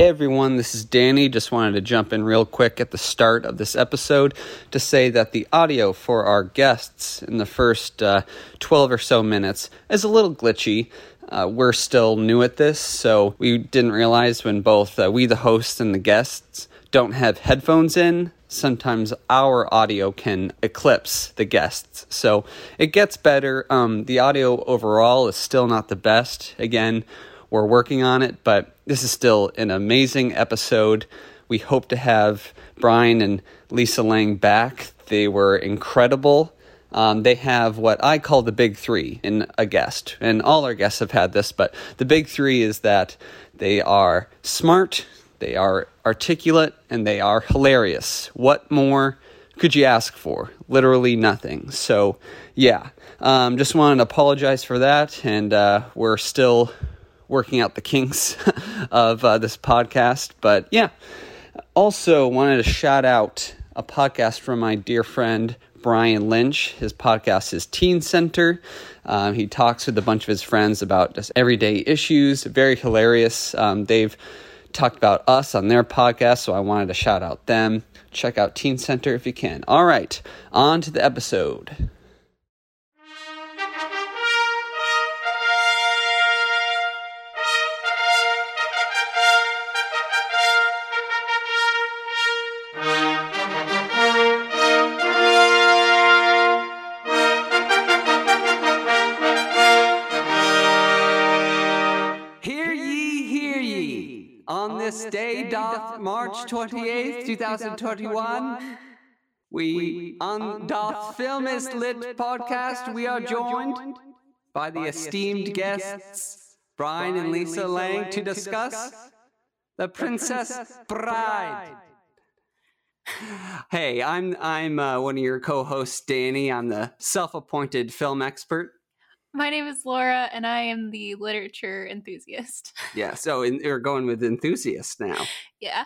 Hey everyone, this is Danny. Just wanted to jump in real quick at the start of this episode to say that the audio for our guests in the first uh, 12 or so minutes is a little glitchy. Uh, we're still new at this, so we didn't realize when both uh, we, the hosts, and the guests don't have headphones in, sometimes our audio can eclipse the guests. So it gets better. Um, the audio overall is still not the best. Again, we're working on it, but this is still an amazing episode. We hope to have Brian and Lisa Lang back. They were incredible. Um, they have what I call the big three in a guest, and all our guests have had this, but the big three is that they are smart, they are articulate, and they are hilarious. What more could you ask for? Literally nothing. So, yeah, um, just wanted to apologize for that, and uh, we're still working out the kinks of uh, this podcast. But yeah, also wanted to shout out a podcast from my dear friend Brian Lynch. His podcast is Teen Center. Um, he talks with a bunch of his friends about just everyday issues. Very hilarious. Um, they've talked about us on their podcast, so I wanted to shout out them. Check out Teen Center if you can. All right, on to the episode. March 28th, 2021, we, on Doth Film is Lit podcast, we are joined by the esteemed guests, Brian and Lisa Lang, to discuss The Princess Bride. Hey, I'm I'm uh, one of your co-hosts, Danny. I'm the self-appointed film expert. My name is Laura, and I am the literature enthusiast. Yeah, so in, we're going with enthusiasts now. yeah,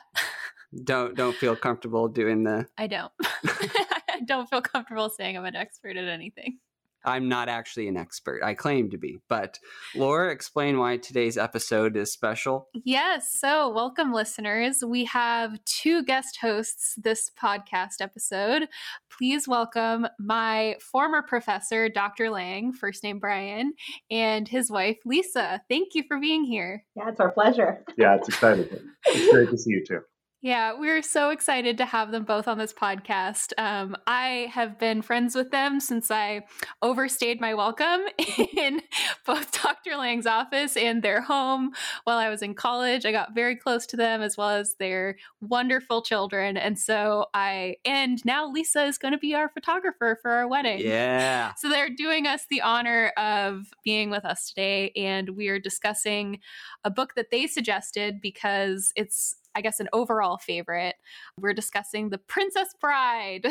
Don't don't feel comfortable doing the. I don't. I don't feel comfortable saying I'm an expert at anything. I'm not actually an expert. I claim to be, but Laura, explain why today's episode is special. Yes, so welcome, listeners. We have two guest hosts this podcast episode. Please welcome my former professor, Dr. Lang, first name Brian, and his wife, Lisa. Thank you for being here. Yeah, it's our pleasure. Yeah, it's exciting. It's great to see you too. Yeah, we're so excited to have them both on this podcast. Um, I have been friends with them since I overstayed my welcome in both Dr. Lang's office and their home while I was in college. I got very close to them as well as their wonderful children. And so I, and now Lisa is going to be our photographer for our wedding. Yeah. So they're doing us the honor of being with us today, and we are discussing a book that they suggested because it's, I guess, an overall favorite. We're discussing The Princess Bride.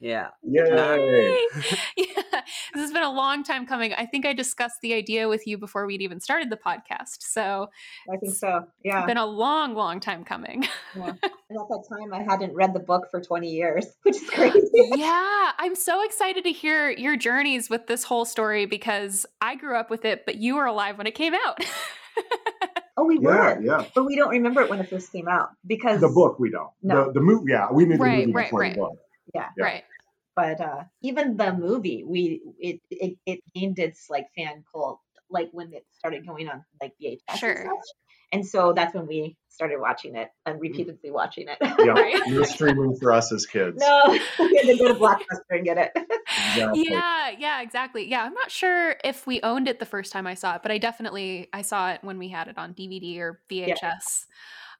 Yeah. Yay! yeah, this has been a long time coming. I think I discussed the idea with you before we'd even started the podcast. So I think so. Yeah. it's been a long, long time coming. yeah. And at that time, I hadn't read the book for 20 years, which is crazy. yeah, I'm so excited to hear your journeys with this whole story because I grew up with it, but you were alive when it came out. Oh, we Yeah, were. yeah. But we don't remember it when it first came out because The book we don't. No. The, the movie, yeah, we knew the Right, movie right, before right. the book. Yeah. Yeah. Right. But uh, even the movie, we it, it it gained its like fan cult like when it started going on like VHS and Sure. Such. And so that's when we started watching it and mm-hmm. repeatedly watching it. Yeah, Right. no streaming for us as kids. no, we had to go to Blockbuster and get it. Exactly. Yeah, yeah, exactly. Yeah, I'm not sure if we owned it the first time I saw it, but I definitely I saw it when we had it on DVD or VHS.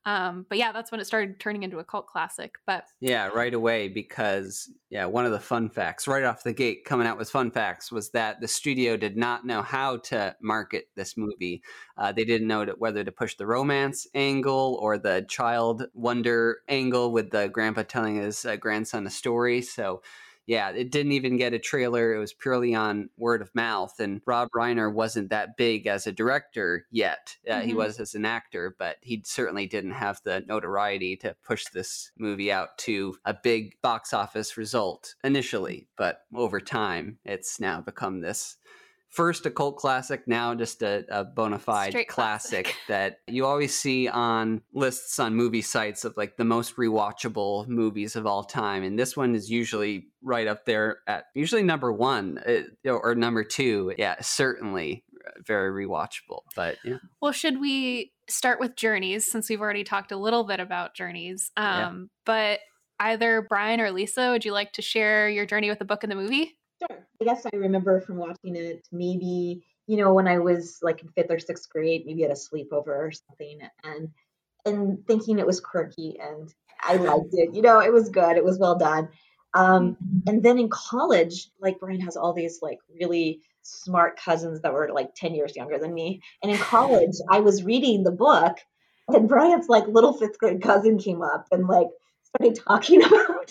Um, but yeah, that's when it started turning into a cult classic. But Yeah, right away because yeah, one of the fun facts right off the gate coming out with fun facts was that the studio did not know how to market this movie. Uh, they didn't know whether to push the romance angle or the child wonder angle with the grandpa telling his uh, grandson a story. So yeah, it didn't even get a trailer. It was purely on word of mouth. And Rob Reiner wasn't that big as a director yet. Uh, He Mhm. was as an actor, but he certainly didn't have the notoriety to push this movie out to a big box office result initially. But over time, it's now become this first a cult classic, now just a, a bona fide Straight classic, classic. that you always see on lists on movie sites of like the most rewatchable movies of all time. And this one is usually right up there at usually number one uh, or number two. Yeah, certainly uh, very rewatchable. But yeah. Well, should we start with journeys since we've already talked a little bit about journeys? Um, Yeah. But either Brian or Lisa, would you like to share your journey with the book and the movie? Sure. I guess I remember from watching it maybe, you know, when I was like in fifth or sixth grade, maybe at a sleepover or something, and and thinking it was quirky and I liked it. You know, it was good. It was well done. Um, and then in college, like Brian has all these like really smart cousins that were like 10 years younger than me. And in college, I was reading the book and Brian's like little fifth grade cousin came up and like started talking about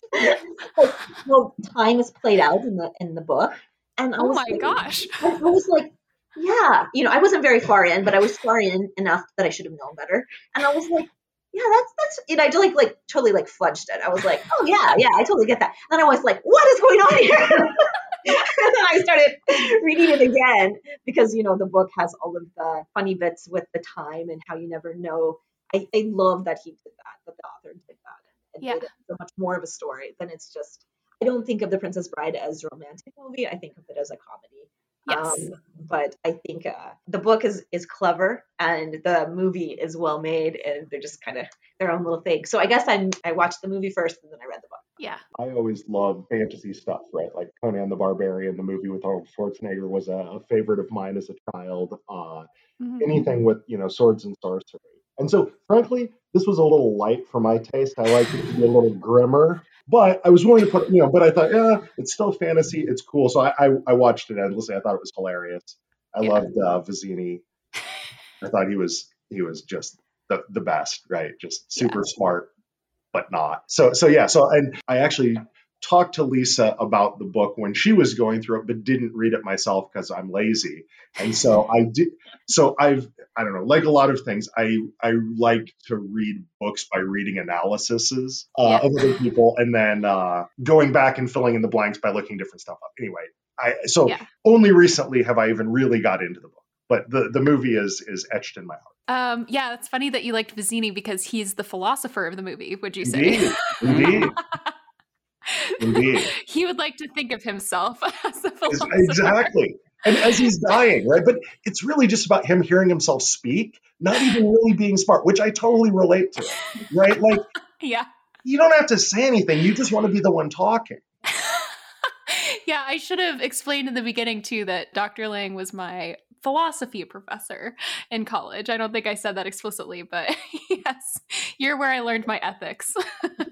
like how time is played out in the in the book. And I Oh my like, gosh. I was like, yeah, you know, I wasn't very far in, but I was far in enough that I should have known better. And I was like, yeah, that's that's you know, I like like totally like fudged it. I was like, oh yeah, yeah, I totally get that. And then I was like, what is going on here? and then I started reading it again because you know the book has all of the funny bits with the time and how you never know. I, I love that he did that, that the author did that and Yeah. made it so much more of a story than it's just. I don't think of the Princess Bride as a romantic movie. I think of it as a comedy. Yes. Um, but I think uh, the book is is clever and the movie is well made, and they're just kind of their own little thing. So I guess I'm I watched the movie first and then I read the book. yeah. I always love fantasy stuff, right? Like Conan the Barbarian, the movie with Arnold Schwarzenegger, was a, a favorite of mine as a child. Uh, Mhm. anything with you know swords and sorcery. And so, frankly, this was a little light for my taste. I like it to be a little grimmer, but I was willing to put you know. But I thought, yeah, it's still fantasy. It's cool. So I I, I watched it endlessly. I thought it was hilarious. I Yeah. loved uh, Vizzini. I thought he was he was just the the best, right? Just super smart, but not. So so yeah. So and I actually talked to Lisa about the book when she was going through it, but didn't read it myself because I'm lazy. And so I did. So I've I don't know, like a lot of things, I I like to read books by reading analyses uh, Yeah. of other people, and then uh, going back and filling in the blanks by looking different stuff up. Anyway, I so Yeah. only recently have I even really got into the book, but the the movie is is etched in my heart. Um, yeah, it's funny that you liked Vizzini because he's the philosopher of the movie, would you say? Indeed, indeed, indeed. he would like to think of himself as Is- philosopher. Exactly. And as he's dying, right? But it's really just about him hearing himself speak, not even really being smart, which I totally relate to, right? Like, Yeah. you don't have to say anything. You just want to be the one talking. yeah, I should have explained in the beginning too that Dr. Lang was my philosophy professor in college. I don't think I said that explicitly, but yes, you're where I learned my ethics.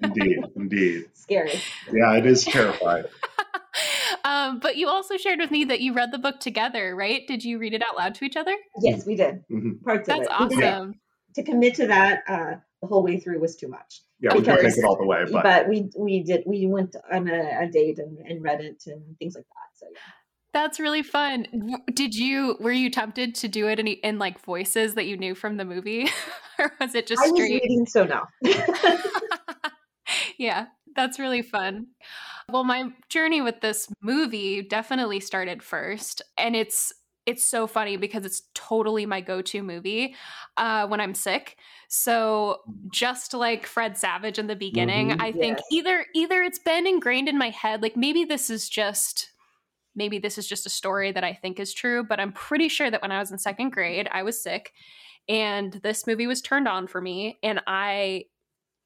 Indeed, indeed. Scary. Yeah, it is terrifying. um, but you also shared with me that you read the book together, right? Did you read it out loud to each other? Yes, we did Mhm. parts That's of it. We awesome. did- To commit to that uh, the whole way through was too much. Yeah, we can Because- take it all the way, But, but we we did we went on a, a date and, and read it and things like that. So yeah. That's really fun. Did you were you tempted to do it in, in like voices that you knew from the movie, or was it just I was straight? reading, so no. yeah, that's really fun. Well, my journey with this movie definitely started first, and it's it's so funny because it's totally my go-to movie uh, when I'm sick. So just like Fred Savage in the beginning, Mhm. I think Yes. either either it's been ingrained in my head, like maybe this is just maybe this is just a story that I think is true, but I'm pretty sure that when I was in second grade, I was sick and this movie was turned on for me and I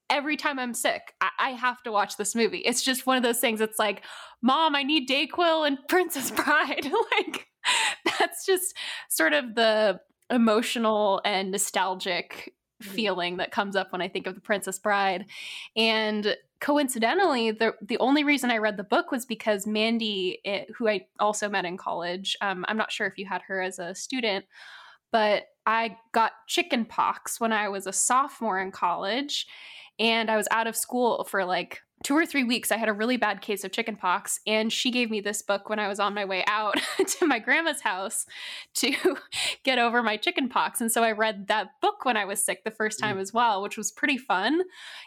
every time I'm sick, I, I have to watch this movie. It's just one of those things. It's like, Mom, I need Dayquil and Princess Bride. like, that's just sort of the emotional and nostalgic Mhm. feeling that comes up when I think of the Princess Bride. And coincidentally, the the only reason I read the book was because Mandy, eh, who I also met in college, um, I'm not sure if you had her as a student, but I got chicken pox when I was a sophomore in college and I was out of school for like two or three weeks. I had a really bad case of chicken pox, and she gave me this book when I was on my way out to my grandma's house to get over my chicken pox. And so I read that book when I was sick the first mm. time as well, which was pretty fun.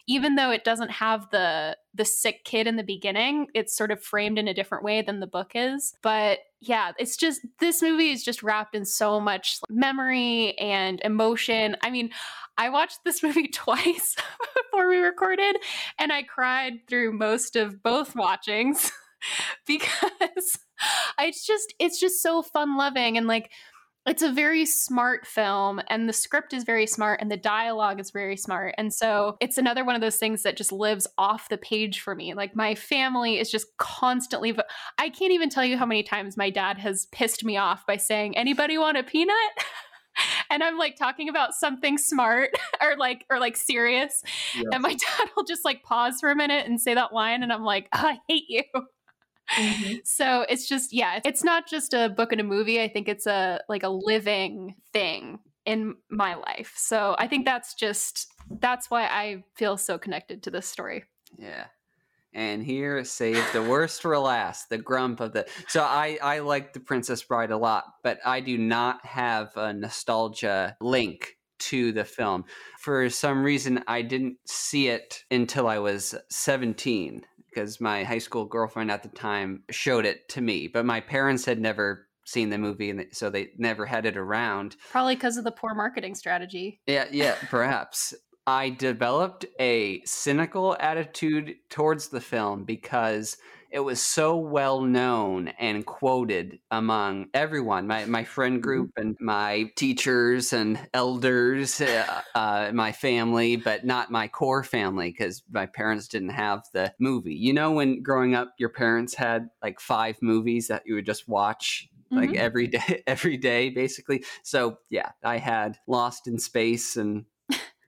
Even though it doesn't have the the sick kid in the beginning, it's sort of framed in a different way than the book is. But yeah, it's just this movie is just wrapped in so much memory and emotion. I mean, I watched this movie twice before we recorded, and I cried through most of both watchings because it's just it's just so fun loving and like it's a very smart film and the script is very smart and the dialogue is very smart. And so it's another one of those things that just lives off the page for me. Like my family is just constantly i can't even tell you how many times my dad has pissed me off by saying anybody want a peanut? And i'm like talking about something smart or like or like serious. Yeah. and my dad will just like pause for a minute and say that line and i'm like oh, i hate you Mm-hmm. So it's just yeah, it's not just a book and a movie. I think it's a like a living thing in my life. So I think that's just that's why I feel so connected to this story. Yeah. And here, save the worst for last, the grump of the. So I I like the Princess Bride a lot, but I do not have a nostalgia link to the film. For some reason, I didn't see it until I was 17 because my high school girlfriend at the time showed it to me, but my parents had never seen the movie and so they never had it around. Probably because of the poor marketing strategy. Yeah, yeah, perhaps. I developed a cynical attitude towards the film because it was so well known and quoted among everyone my, my friend mm-hmm. group and my teachers and elders uh, uh, my family but not my core family because my parents didn't have the movie you know when growing up your parents had like five movies that you would just watch like mm-hmm. every day every day basically so yeah i had lost in space and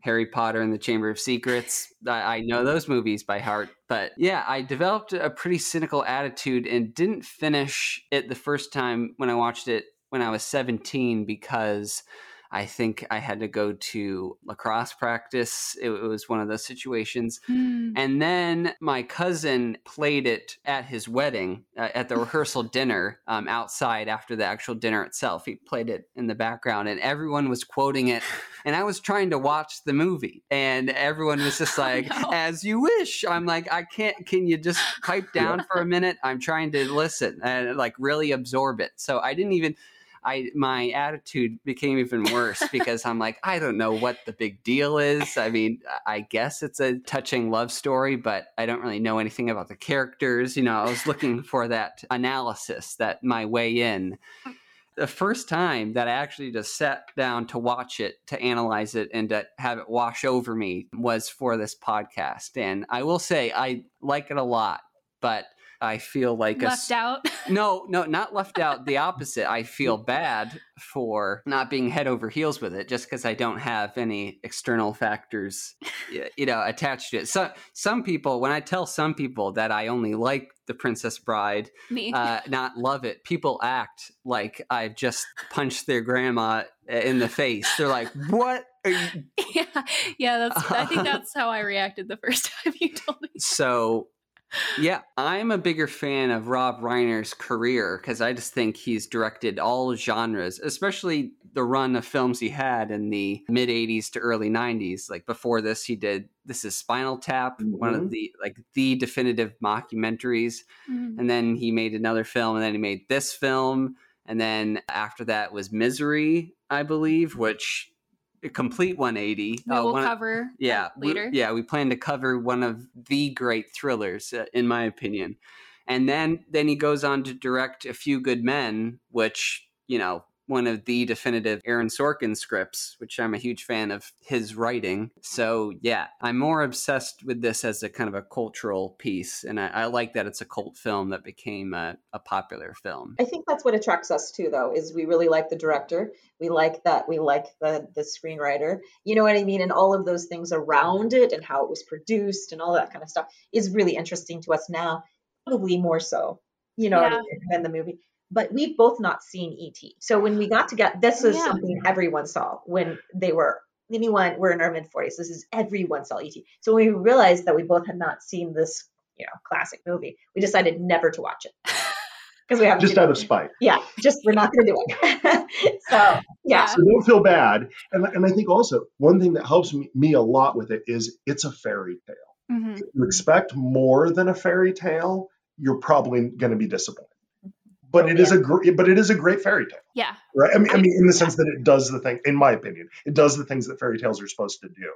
Harry Potter and the Chamber of Secrets. I, I, know mm-hmm. those movies by heart. But yeah, I developed a pretty cynical attitude and didn't finish it the first time when I watched it when I was 17 because I think I had to go to lacrosse practice. It, was one of those situations. Mm. And then my cousin played it at his wedding, uh, at the rehearsal dinner um, outside after the actual dinner itself. He played it in the background, and everyone was quoting it. And I was trying to watch the movie, and everyone was just like, oh, no. "As you wish." I'm like, "I can't. Can you just pipe down for a minute? I'm trying to listen and like really absorb it." So I didn't even I my attitude became even worse because I'm like, I don't know what the big deal is. I mean, I guess it's a touching love story, but I don't really know anything about the characters. You know, I was looking for that analysis, that my way in. The first time that I actually just sat down to watch it, to analyze it, and to have it wash over me was for this podcast. And I will say I like it a lot, but I feel like left a, out. no, no, not left out. The opposite. I feel bad for not being head over heels with it, just because I don't have any external factors, you know, attached to it. So some people, when I tell some people that I only like the Princess Bride, me, uh, not love it, people act like I've just punched their grandma in the face. They're like, "What?" yeah, yeah. That's. I think that's how I reacted the first time you told me. So yeah, I'm a bigger fan of Rob Reiner's career because I just think he's directed all genres, especially the run of films he had in the mid 80s to early 90s. Like before this, he did This is Spinal Tap, mm-hmm. one of mm-hmm. the like the definitive mockumentaries. Mm-hmm. And then he made another film, and then he made this film. And then after that was Misery, I believe, which complete 180. Uh, we'll cover yeah later. We, yeah, we plan to cover one of the great thrillers, uh, in my opinion. And then then he goes on to direct A Few Good Men, which you know one of the definitive Aaron Sorkin scripts, which I'm a huge fan of his writing. So yeah, I'm more obsessed with this as a kind of a cultural piece, and I, I like that it's a cult film that became a, a, popular film. I think that's what attracts us too, though, is we really like the director, we like that, we like the the screenwriter, you know what I mean, and all of those things around it, and how it was produced, and all that kind of stuff is really interesting to us now, probably more so, you know, yeah. than the movie but we've both not seen ET. So when we got to get this was yeah. something everyone saw when they were anyone we're in our mid 40s. This is everyone saw ET. So when we realized that we both had not seen this, you know, classic movie, we decided never to watch it. Because we have just out of spite. Yeah, just we're not going to do it. so yeah. So don't feel bad. And and I think also one thing that helps me, me a lot with it is it's a fairy tale. Mm-hmm. If you expect more than a fairy tale, you're probably going to be disappointed but oh, it is a great, but it is a great fairy tale. Yeah. Right. I mean, I mean, in the sense that it does the thing, in my opinion, it does the things that fairy tales are supposed to do.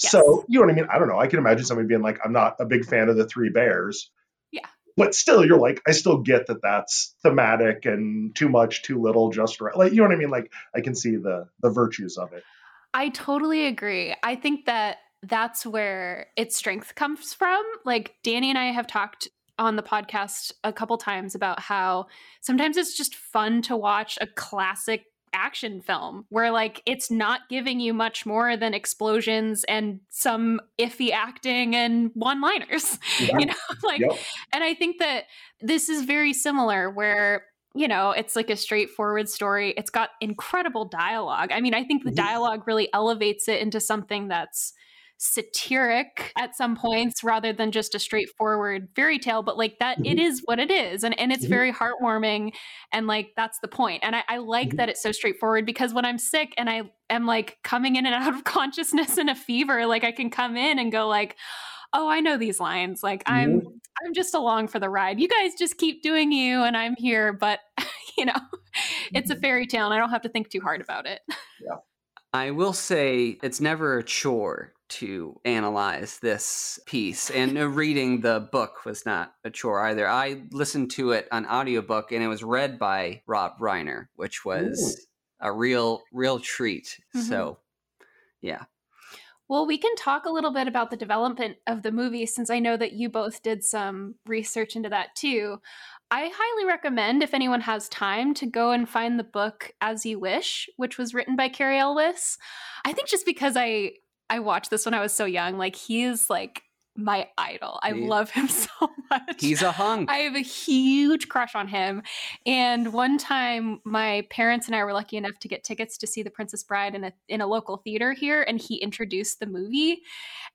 Yes. So you know what I mean? I don't know. I can imagine somebody being like, "I'm not a big fan of the Three Bears." Yeah. But still, you're like, I still get that that's thematic and too much, too little, just right. Like you know what I mean? Like I can see the the virtues of it. I totally agree. I think that that's where its strength comes from. Like Danny and I have talked on the podcast a couple times about how sometimes it's just fun to watch a classic action film where like it's not giving you much more than explosions and some iffy acting and one liners Yeah. you know like Yep. and i think that this is very similar where you know it's like a straightforward story it's got incredible dialogue i mean i think the Mhm. dialogue really elevates it into something that's satiric at some points rather than just a straightforward fairy tale but like that it Mhm. is what it is and, and it's Mhm. very heartwarming and like that's the point and i, I like Mhm. that it's so straightforward because when i'm sick and i am like coming in and out of consciousness in a fever like i can come in and go like oh i know these lines like i'm i'm just along for the ride you guys just keep doing you and i'm here but you know it's a fairy tale and i don't have to think too hard about it I will say it's never a chore to analyze this piece, and reading the book was not a chore either. I listened to it on audiobook, and it was read by Rob Reiner, which was a real, real treat. Mhm. So, yeah. Well, we can talk a little bit about the development of the movie since I know that you both did some research into that too. I highly recommend if anyone has time to go and find the book As You Wish, which was written by Cary Elwes. I think just because I I watched this when I was so young, like he is like my idol. I love him so much. He's a hunk. I have a huge crush on him. And one time, my parents and I were lucky enough to get tickets to see The Princess Bride in a in a local theater here, and he introduced the movie.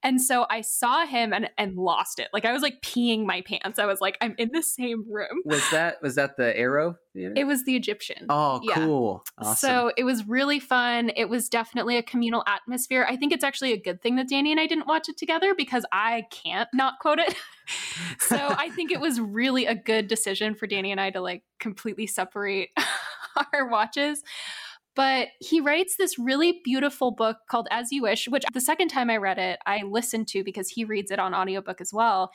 And so I saw him and and lost it. Like I was like peeing my pants. I was like, I'm in the same room. was that was that the Aero Theater? It was the Egyptian. oh, yeah. cool. Awesome. So it was really fun. It was definitely a communal atmosphere. I think it's actually a good thing that Danny and I didn't watch it together because I can't not quote it. so I think it was really a good decision for Danny and I to like completely separate our watches. But he writes this really beautiful book called As You Wish, which the second time I read it, I listened to because he reads it on audiobook as well.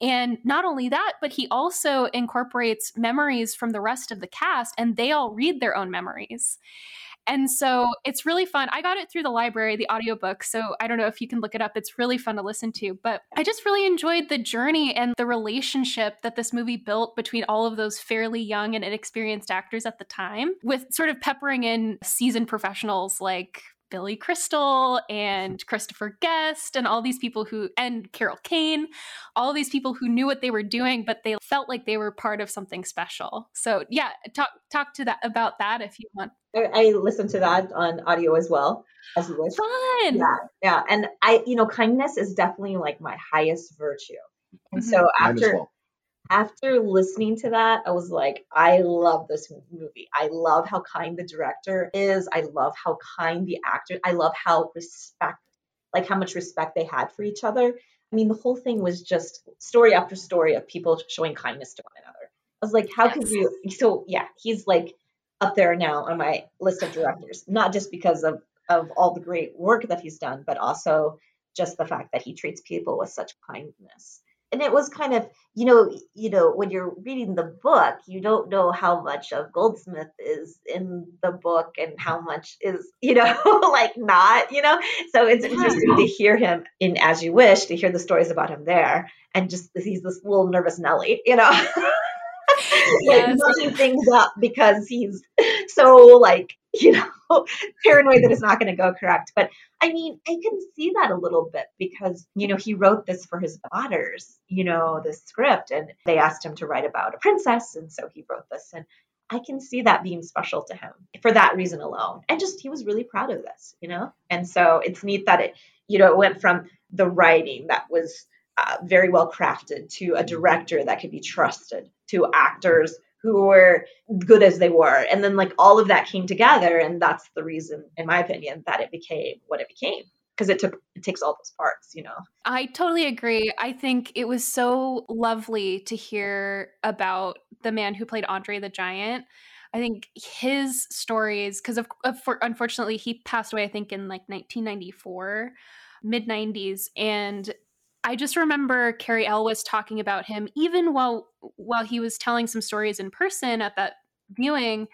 And not only that, but he also incorporates memories from the rest of the cast, and they all read their own memories. And so it's really fun. I got it through the library, the audiobook. So I don't know if you can look it up. It's really fun to listen to. But I just really enjoyed the journey and the relationship that this movie built between all of those fairly young and inexperienced actors at the time, with sort of peppering in seasoned professionals like Billy Crystal and Christopher Guest and all these people who and Carol Kane, all these people who knew what they were doing, but they felt like they were part of something special. So yeah, talk talk to that about that if you want. I, I listened to that on audio as well, as you wish. Fun. Yeah, yeah, and I, you know, kindness is definitely like my highest virtue. And Mhm. so after well. after listening to that, I was like, I love this movie. I love how kind the director is. I love how kind the actor. I love how respect, like how much respect they had for each other. I mean, the whole thing was just story after story of people showing kindness to one another. I was like, how could Yes. you? So yeah, he's like up there now on my list of directors, not just because of of all the great work that he's done, but also just the fact that he treats people with such kindness. And it was kind of you know you know when you're reading the book you don't know how much of goldsmith is in the book and how much is you know like not you know? So it's interesting to hear him in as you wish to hear the stories about him there and just he's this little nervous nelly you know Yes. making things up because he's so like you know paranoid that it's not going to go correct but I mean, I can see that a little bit because, you know, he wrote this for his daughters, you know, this script, and they asked him to write about a princess. And so he wrote this. And I can see that being special to him for that reason alone. And just, he was really proud of this, you know? And so it's neat that it, you know, it went from the writing that was uh, very well crafted to a director that could be trusted to actors who were good as they were. And then like all of that came together. And that's the reason, in my opinion, that it became what it became. Because it took it takes all those parts, you know. I totally agree. I think it was so lovely to hear about the man who played Andre the Giant. I think his stories, because of, of unfortunately he passed away, I think in like 1994, mid 90s, and I just remember Cary Elwes talking about him even while while he was telling some stories in person at that viewing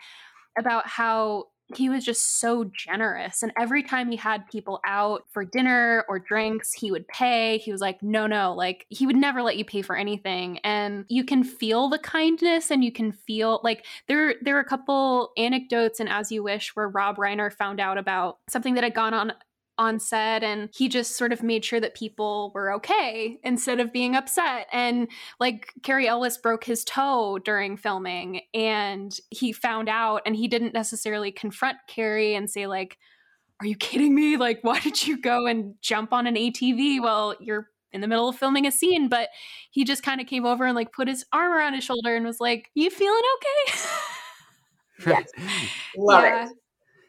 about how he was just so generous and every time he had people out for dinner or drinks he would pay. He was like no no like he would never let you pay for anything and you can feel the kindness and you can feel like there there are a couple anecdotes and as you wish where rob reiner found out about something that had gone on on set and he just sort of made sure that people were okay instead of being upset. And like Cary Elwes broke his toe during filming and he found out and he didn't necessarily confront Carrie and say like are you kidding me? Like why did you go and jump on an ATV while you're in the middle of filming a scene? But he just kind of came over and like put his arm around his shoulder and was like you feeling okay? Yes love yeah. it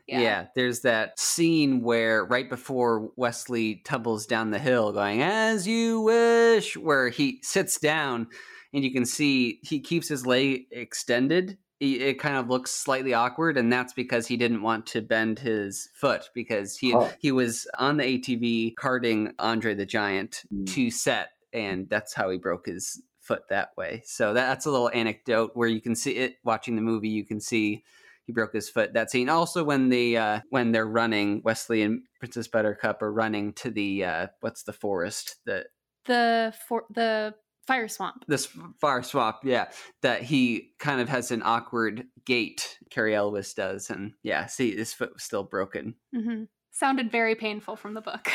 yeah. yeah. there's that scene where right before Westley tumbles down the hill going, as you wish, where he sits down and you can see he keeps his leg extended. It kind of looks slightly awkward, and that's because he didn't want to bend his foot because he oh. he was on the ATV carting Andre the Giant mm. to set, and that's how he broke his foot that way. So that's a little anecdote where you can see it watching the movie. You can see he broke his foot. That scene. Also, when the uh, when they're running, Westley and Princess Buttercup are running to the uh, what's the forest that the for the fire swamp. This fire swamp, yeah. That he kind of has an awkward gait. Cary Elwes does, and yeah, see, his foot was still broken. Mm-hmm. Sounded very painful from the book.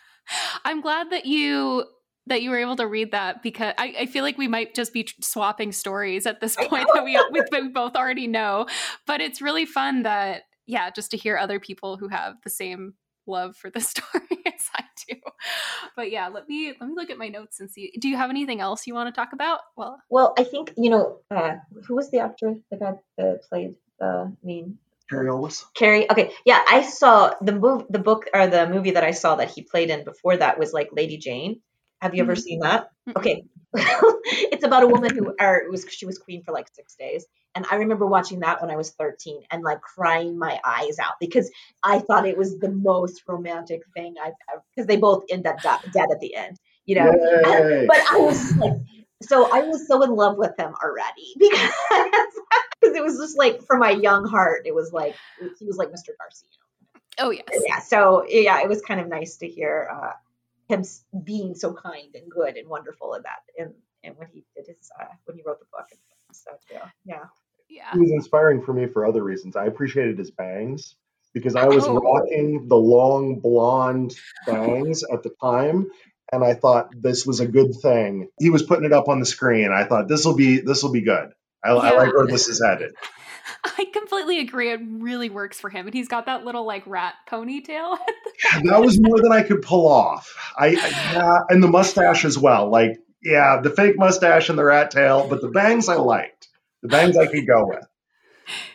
I'm glad that you that you were able to read that because I, I feel like we might just be swapping stories at this point that we, we, we both already know. But it's really fun that, yeah, just to hear other people who have the same love for the story as I do. But yeah, let me let me look at my notes and see. Do you have anything else you want to talk about? Well, well, I think you know uh, who was the actor that got uh, played the main Cary Elwes. Cary. Okay, yeah, I saw the move, the book or the movie that I saw that he played in before that was like Lady Jane, have you ever mm-hmm. seen that? Okay. it's about a woman who or it was she was queen for like 6 days. And I remember watching that when I was 13 and like crying my eyes out because I thought it was the most romantic thing I've ever because they both end up dead at the end, you know. And, but I was like so I was so in love with him already because because it was just like for my young heart, it was like he was like Mr. Darcy, you know. Oh yes. Yeah. So yeah, it was kind of nice to hear uh, him being so kind and good and wonderful in that and and when he did his uh, when he wrote the book and stuff yeah yeah. Yeah. He was inspiring for me for other reasons. I appreciated his bangs because i was oh. rocking the long blonde bangs at the time and i thought this was a good thing. He was putting it up on the screen. I thought this will be this will be good. I, yeah. I like where this is headed I completely agree. It really works for him, and he's got that little like rat ponytail. that was more than I could pull off. I, I yeah, and the mustache as well. Like yeah, the fake mustache and the rat tail, but the bangs I liked. The bangs I could go with.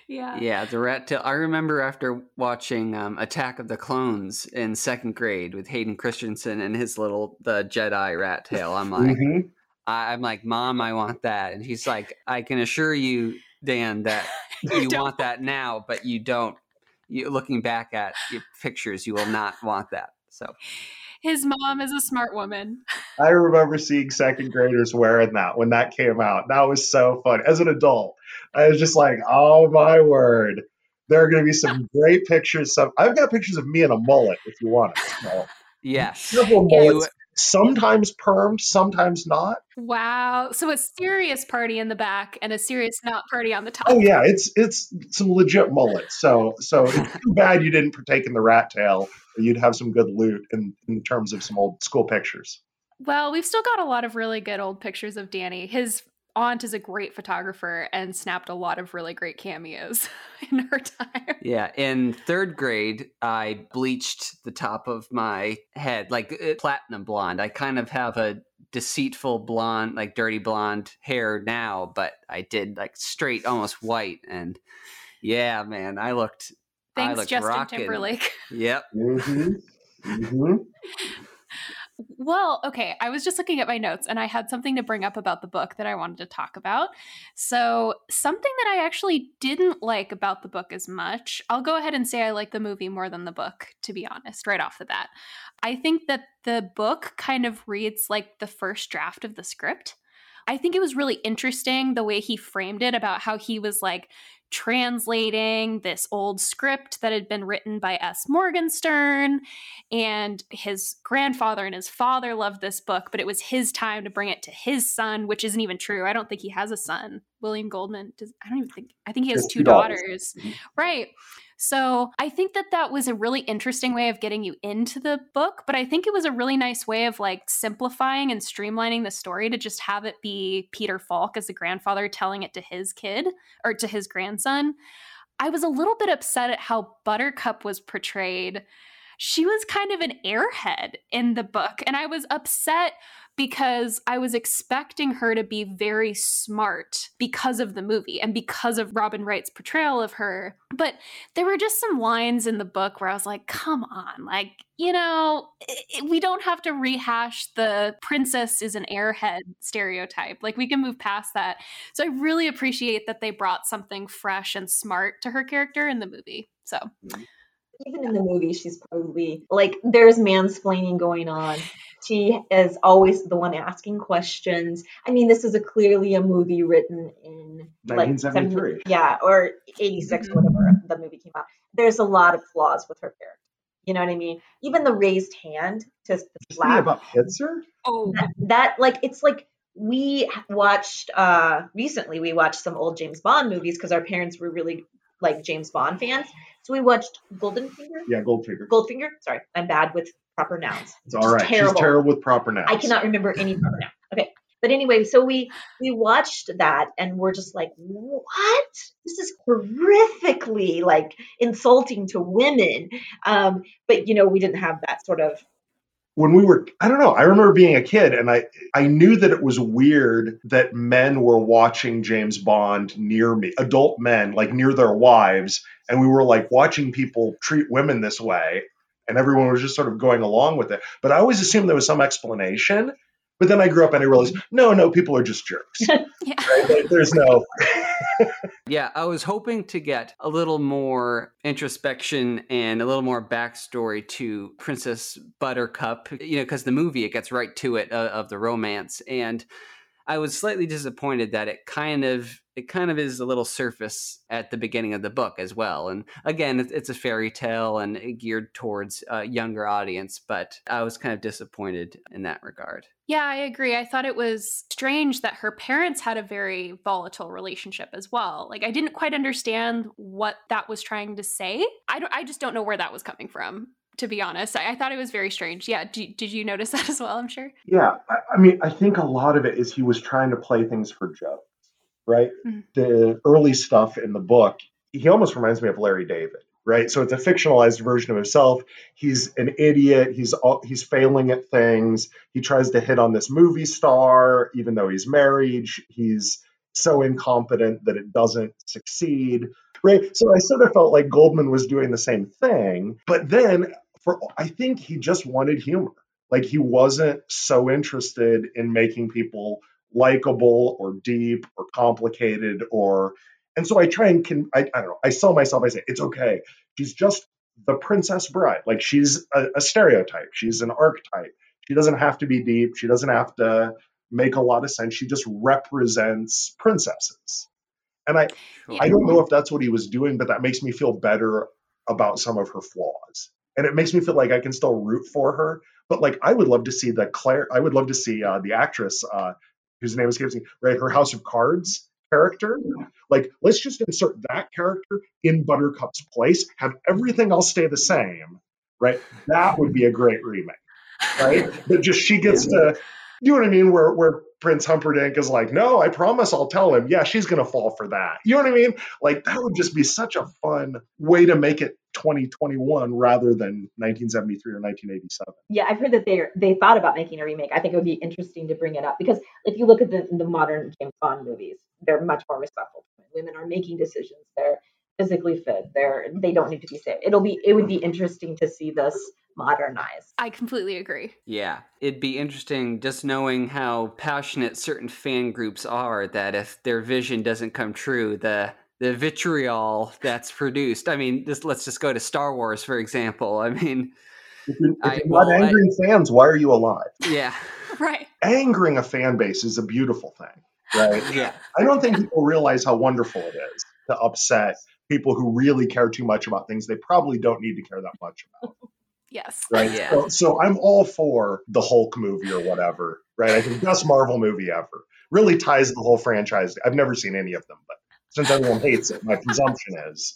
Yeah. Yeah, the rat tail. I remember after watching um, Attack of the Clones in second grade with Hayden Christensen and his little the Jedi rat tail. I'm like, mm-hmm. I, I'm like, Mom, I want that, and he's like, I can assure you, Dan, that you want that now, but you don't. You looking back at your pictures, you will not want that. So his mom is a smart woman. I remember seeing second graders wearing that when that came out. That was so fun. As an adult, I was just like, oh my word. There are going to be some great pictures. Some I've got pictures of me in a mullet if you want it. So, yes. Several mullets sometimes permed, sometimes not. Wow. So a serious party in the back and a serious not party on the top. Oh yeah, it's it's some legit mullets. So so it's too bad you didn't partake in the rat tail. You'd have some good loot in, in terms of some old school pictures. Well, we've still got a lot of really good old pictures of Danny. His aunt is a great photographer and snapped a lot of really great cameos in her time. Yeah, in third grade, I bleached the top of my head like uh, platinum blonde. I kind of have a deceitful blonde, like dirty blonde hair now, but I did like straight, almost white. And yeah, man, I looked. Thanks, I looked Justin rocking. Timberlake. Yep. Mm-hmm. Mm-hmm. Well, okay. I was just looking at my notes and I had something to bring up about the book that I wanted to talk about. So, something that I actually didn't like about the book as much, I'll go ahead and say I like the movie more than the book, to be honest, right off the bat. I think that the book kind of reads like the first draft of the script. I think it was really interesting the way he framed it about how he was like translating this old script that had been written by S. Morgenstern. And his grandfather and his father loved this book, but it was his time to bring it to his son, which isn't even true. I don't think he has a son. William Goldman does, I don't even think, I think he has two, two daughters. daughters. Mm-hmm. Right. So I think that that was a really interesting way of getting you into the book, but I think it was a really nice way of like simplifying and streamlining the story to just have it be Peter Falk as the grandfather telling it to his kid or to his grandson. I was a little bit upset at how Buttercup was portrayed. She was kind of an airhead in the book, and I was upset because I was expecting her to be very smart because of the movie and because of Robin Wright's portrayal of her. But there were just some lines in the book where I was like, come on, like, you know, it, we don't have to rehash the princess is an airhead stereotype. Like, we can move past that. So I really appreciate that they brought something fresh and smart to her character in the movie. So. Mm-hmm even in the movie, she's probably like there's mansplaining going on. She is always the one asking questions. I mean, this is a clearly a movie written in 1973. Like yeah, or 86, mm-hmm. whatever the movie came out. There's a lot of flaws with her character. You know what I mean? Even the raised hand to slap about Hitzer. Oh, that, that like it's like we watched uh recently. We watched some old James Bond movies because our parents were really like James Bond fans. So we watched Goldenfinger. Yeah, Goldfinger. Goldfinger. Sorry, I'm bad with proper nouns. It's all right. Terrible. She's terrible with proper nouns. I cannot remember any proper noun. Okay. But anyway, so we we watched that and we're just like, what? This is horrifically like insulting to women. Um, but you know, we didn't have that sort of when we were i don't know i remember being a kid and i i knew that it was weird that men were watching james bond near me adult men like near their wives and we were like watching people treat women this way and everyone was just sort of going along with it but i always assumed there was some explanation but then I grew up and I realized, no, no, people are just jerks. yeah. right? There's no. Yeah, I was hoping to get a little more introspection and a little more backstory to Princess Buttercup, you know, because the movie, it gets right to it uh, of the romance. And I was slightly disappointed that it kind of it kind of is a little surface at the beginning of the book as well. And again, it's a fairy tale and eh, geared towards a younger audience, but I was kind of disappointed in that regard. Yeah, I agree. I thought it was strange that her parents had a very volatile relationship as well. Like I didn't quite understand what that was trying to say. I I just don't know where that was coming from to be honest. I, I, thought it was very strange. Yeah. Do, did you notice that as well? I'm sure. Yeah. I, I, mean, I think a lot of it is he was trying to play things for jokes, right? Mm-hmm. The early stuff in the book, he almost reminds me of Larry David, right? So it's a fictionalized version of himself. He's an idiot. He's all, he's failing at things. He tries to hit on this movie star, even though he's married. He's so incompetent that it doesn't succeed right? So I sort of felt like Goldman was doing the same thing. But then for I think he just wanted humor. Like he wasn't so interested in making people likable or deep or complicated or and so I try and can I, I don't know I sell myself I say it's okay. She's just the princess bride. Like she's a, a stereotype. She's an archetype. She doesn't have to be deep. She doesn't have to make a lot of sense. She just represents princesses. And I I don't know if that's what he was doing but that makes me feel better about some of her flaws and it makes me feel like I can still root for her. But like, I would love to see the Claire. I would love to see uh, the actress uh, whose name escapes me. Right, her House of Cards character. Like, let's just insert that character in Buttercup's place. Have everything else stay the same. Right, that would be a great remake. Right, but just she gets to. You know what I mean? Where where Prince Humperdinck is like, no, I promise I'll tell him. Yeah, she's gonna fall for that. You know what I mean? Like that would just be such a fun way to make it 2021 rather than 1973 or 1987. Yeah, I've heard that they they thought about making a remake. I think it would be interesting to bring it up because if you look at the the modern James Bond movies, they're much more respectful. Women are making decisions. They're physically fit. They're they don't need to be safe. It'll be it would be interesting to see this modernized. I completely agree. Yeah, it'd be interesting just knowing how passionate certain fan groups are that if their vision doesn't come true, the the vitriol that's produced. I mean, just let's just go to Star Wars for example. I mean, If you're, if you're well, not I- angering fans, why are you alive? yeah, Right. Angering a fan base is a beautiful thing, right? yeah, I don't think people realize how wonderful it is to upset people who really care too much about things they probably don't need to care that much about, Yes. right? Yeah. So, so I'm all for the Hulk movie or whatever, right? I think best Marvel movie ever. Really ties the whole franchise. I've never seen any of them, but since everyone hates it, my presumption is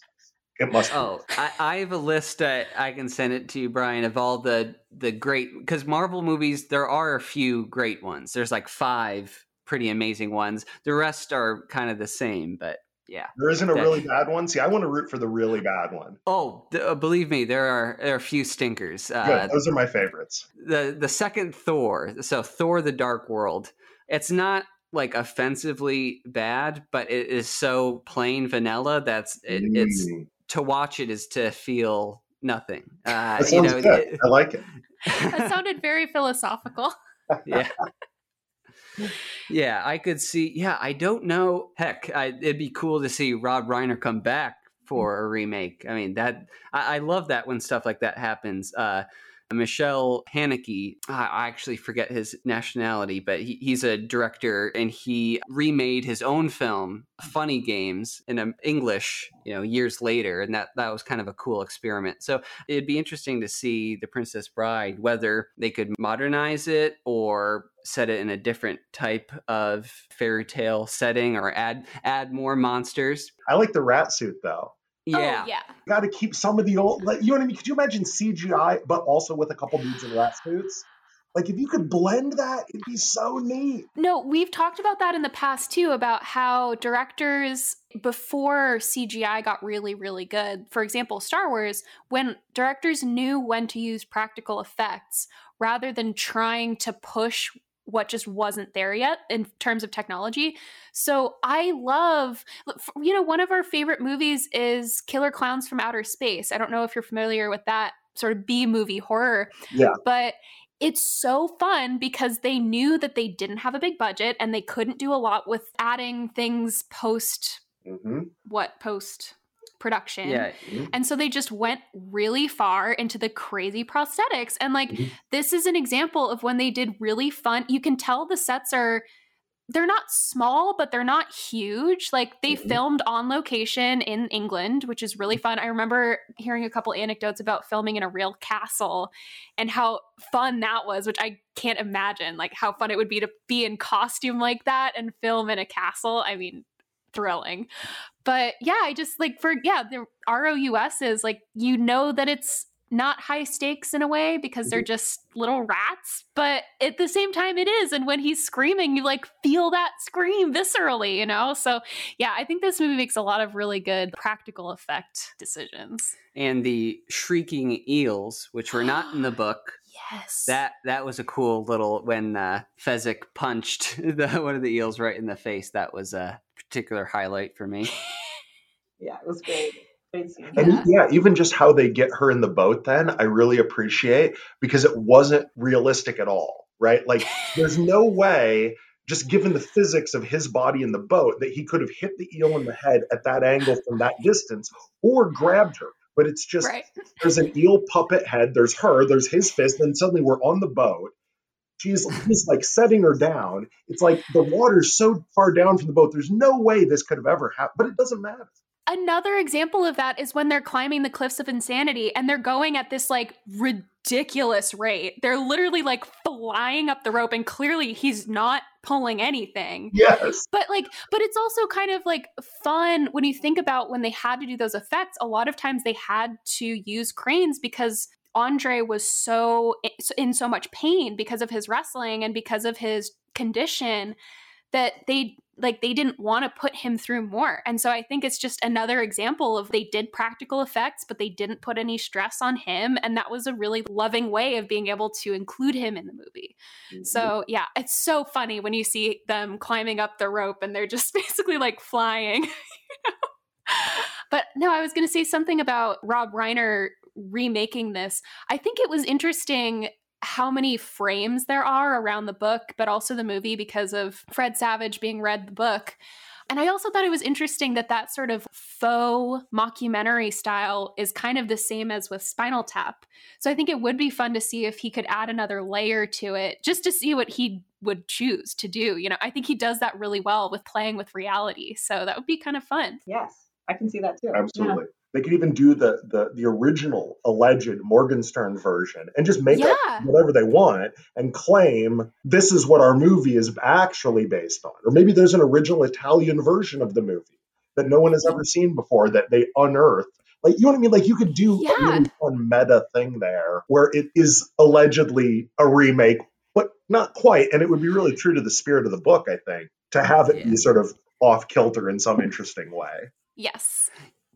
it must. be. Oh, I, I have a list. Uh, I can send it to you, Brian, of all the the great because Marvel movies. There are a few great ones. There's like five pretty amazing ones. The rest are kind of the same, but yeah. There isn't a that- really bad one. See, I want to root for the really bad one. Oh, th- uh, believe me, there are there are a few stinkers. Uh, Good. Those are my favorites. the the second Thor, so Thor: The Dark World. It's not like offensively bad, but it is so plain vanilla that's it, it's Mm, to watch it is to feel nothing. Uh, that you sounds know, good. it- I like it. That sounded very philosophical. yeah. Yeah, I could see. Yeah, I don't know. Heck, I, it'd be cool to see Rob Reiner come back for a remake. I mean, that I, I love that when stuff like that happens. Uh, Michael Haneke, I actually forget his nationality, but he, he's a director and he remade his own film, Funny Games, in um, English, you know, years later, and that that was kind of a cool experiment. So it'd be interesting to see The Princess Bride, whether they could modernize it or set it in a different type of fairy tale setting or add add more monsters. I like the rat suit though. Yeah. Oh, yeah. Got to keep some of the old. Like, you know what I mean? Could you imagine CGI, but also with a couple dudes in rat suits? Like, if you could blend that, it'd be so neat. No, we've talked about that in the past too about how directors before CGI got really really good. For example, Star Wars when directors knew when to use practical effects rather than trying to push what just wasn't there yet in terms of technology. So I love you know one of our favorite movies is Killer Clowns from Outer Space. I don't know if you're familiar with that sort of B movie horror Yeah. but it's so fun because they knew that they didn't have a big budget and they couldn't do a lot with adding things post hmm what post production. Yeah. And so they just went really far into the crazy prosthetics. And like, Mhm. this is an example of when they did really fun. You can tell the sets are, they're not small, but they're not huge. Like, they Mhm. filmed on location in England, which is really fun. I remember hearing a couple anecdotes about filming in a real castle and how fun that was, which I can't imagine, like, how fun it would be to be in costume like that and film in a castle. I mean, thrilling but yeah i just like for yeah the ROUS is like you know that it's not high stakes in a way because they're just little rats but at the same time it is and when he's screaming you like feel that scream viscerally you know so yeah i think this movie makes a lot of really good practical effect decisions And the shrieking eels, which were not in the book. yes That that was a cool little when uh, Fezzik punched the, one of the eels right in the face. That was a particular highlight for me. Yeah, it was great. Great scene. And Yeah. yeah, even just how they get her in the boat, then I really appreciate because it wasn't realistic at all, right? Like, there's no way, just given the physics of his body in the boat, that he could have hit the eel in the head at that angle from that distance or grabbed her. But it's just right there's an eel puppet head, there's her, there's his fist, then suddenly we're on the boat. She's he's like setting her down. It's like the water's so far down from the boat. There's no way this could have ever happened, but it doesn't matter. Another example of that is when they're climbing the cliffs of insanity and they're going at this like ridiculous rate. They're literally like flying up the rope and clearly he's not pulling anything. Yes. But like but it's also kind of like fun when you think about when they had to do those effects. A lot of times they had to use cranes because Andre was so in so much pain because of his wrestling and because of his condition that they like they didn't want to put him through more. And so I think it's just another example of they did practical effects but they didn't put any stress on him and that was a really loving way of being able to include him in the movie. Mm-hmm. So yeah, it's so funny when you see them climbing up the rope and they're just basically like flying. you know? But no, I was going to say something about Rob Reiner remaking this, I think it was interesting how many frames there are around the book, but also the movie because of Fred Savage being read the book. And I also thought it was interesting that that sort of faux mockumentary style is kind of the same as with Spinal Tap. So I think it would be fun to see if he could add another layer to it just to see what he would choose to do. You know, I think he does that really well with playing with reality. So that would be kind of fun. Yes, I can see that too. Absolutely. Yeah. They could even do the, the the original alleged Morgenstern version and just make yeah. up whatever they want and claim this is what our movie is actually based on. Or maybe there's an original Italian version of the movie that no one has ever seen before that they unearthed. Like you know what I mean? Like you could do yeah. a really fun meta thing there where it is allegedly a remake, but not quite. And it would be really true to the spirit of the book, I think, to have it yeah. be sort of off kilter in some interesting way. Yes.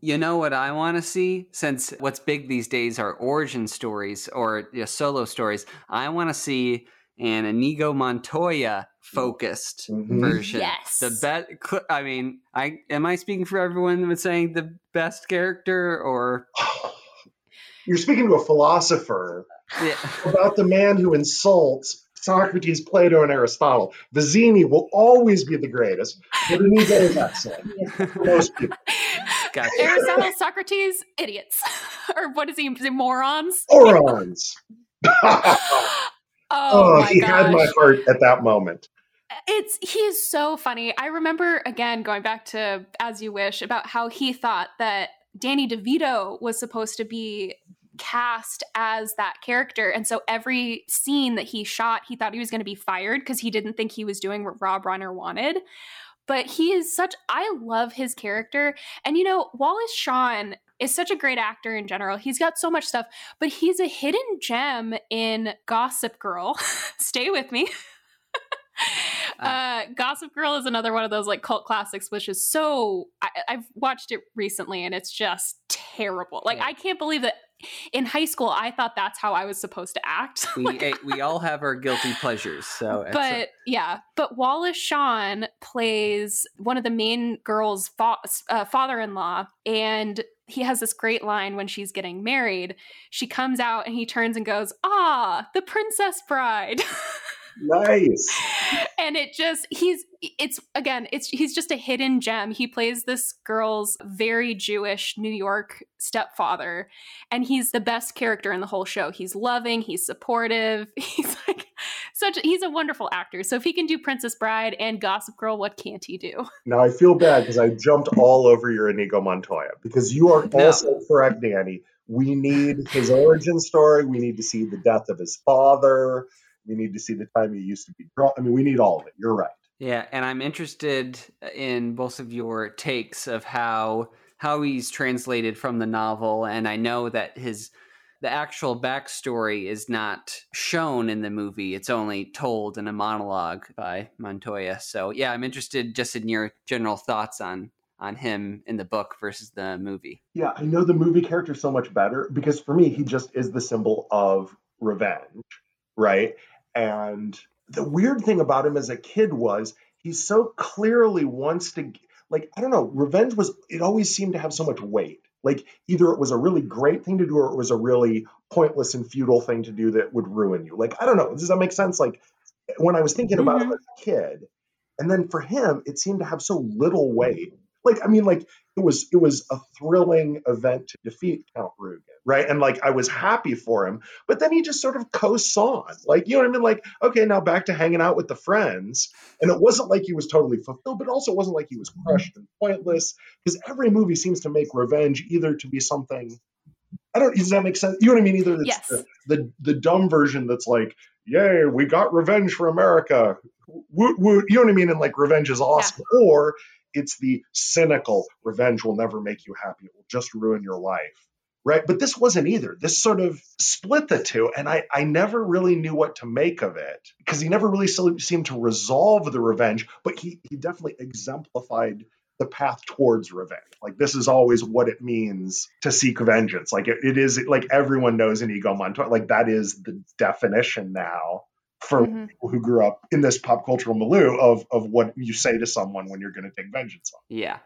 You know what I want to see? Since what's big these days are origin stories or you know, solo stories, I want to see an Inigo Montoya focused mm-hmm. version. Yes. The best. I mean, I am I speaking for everyone with saying the best character or? You're speaking to a philosopher yeah. about the man who insults Socrates, Plato, and Aristotle. Vizzini will always be the greatest, but Inigo is excellent. Most people. Gotcha. Aristotle, Socrates, idiots. or what is he? Is he morons? Morons. oh, oh he gosh. had my heart at that moment. It's he is so funny. I remember again going back to As You Wish about how he thought that Danny DeVito was supposed to be cast as that character. And so every scene that he shot, he thought he was going to be fired because he didn't think he was doing what Rob Reiner wanted but he is such I love his character. And you know, Wallace Shawn is such a great actor in general. He's got so much stuff, but he's a hidden gem in Gossip Girl. Stay with me. Uh, uh, Gossip Girl is another one of those like cult classics, which is so. I, have watched it recently and it's just terrible. Like, yeah. I can't believe that in high school, I thought that's how I was supposed to act. we like, we all have our guilty pleasures, so. But a- yeah, but Wallace Shawn plays one of the main girl's fa- uh, father-in-law, and he has this great line when she's getting married. She comes out and he turns and goes, "Ah, the princess bride." nice. And it just he's it's again it's he's just a hidden gem. He plays this girl's very jewish new york stepfather and he's the best character in the whole show. He's loving he's supportive he's like such he's a wonderful actor. So if he can do princess bride and gossip girl what can't he do? Now i feel bad because i jumped all over your inigo montoya because you are no. also correct danny. We need his origin story. We need to see the death of his father we need to see the time he used to be drunk. I mean, we need all of it. You're right. Yeah, and I'm interested in both of your takes of how how he's translated from the novel, and I know that his the actual backstory is not shown in the movie. It's only told in a monologue by Montoya. So yeah, I'm interested just in your general thoughts on on him in the book versus the movie. Yeah, I know the movie character so much better because for me, he just is the symbol of revenge, right? And the weird thing about him as a kid was he so clearly wants to like I don't know, revenge was it always seemed to have so much weight. Like either it was a really great thing to do or it was a really pointless and futile thing to do that would ruin you. Like I don't know, does that make sense? Like when I was thinking about mm-hmm. it as a kid, and then for him it seemed to have so little weight like I mean, like it was it was a thrilling event to defeat Count Rugen, right? And like I was happy for him, but then he just sort of coasts on, like you know what I mean? Like okay, now back to hanging out with the friends, and it wasn't like he was totally fulfilled, but also wasn't like he was crushed and pointless because every movie seems to make revenge either to be something. I don't. Does that make sense? You know what I mean? Either it's yes. the, the the dumb version that's like, "Yay, we got revenge for America," Woot, woot, you know what I mean? And like revenge is awesome. Yeah. Or it's the cynical revenge will never make you happy. It will just ruin your life. Right. But this wasn't either. This sort of split the two. And I, I never really knew what to make of it because he never really seemed to resolve the revenge, but he, he definitely exemplified the path towards revenge. Like this is always what it means to seek vengeance. Like it, it is like everyone knows an Inigo Montoya. Like that is the definition now for mm-hmm. people who grew up in this pop cultural milieu of of what you say to someone when you're going to take vengeance on. Yeah.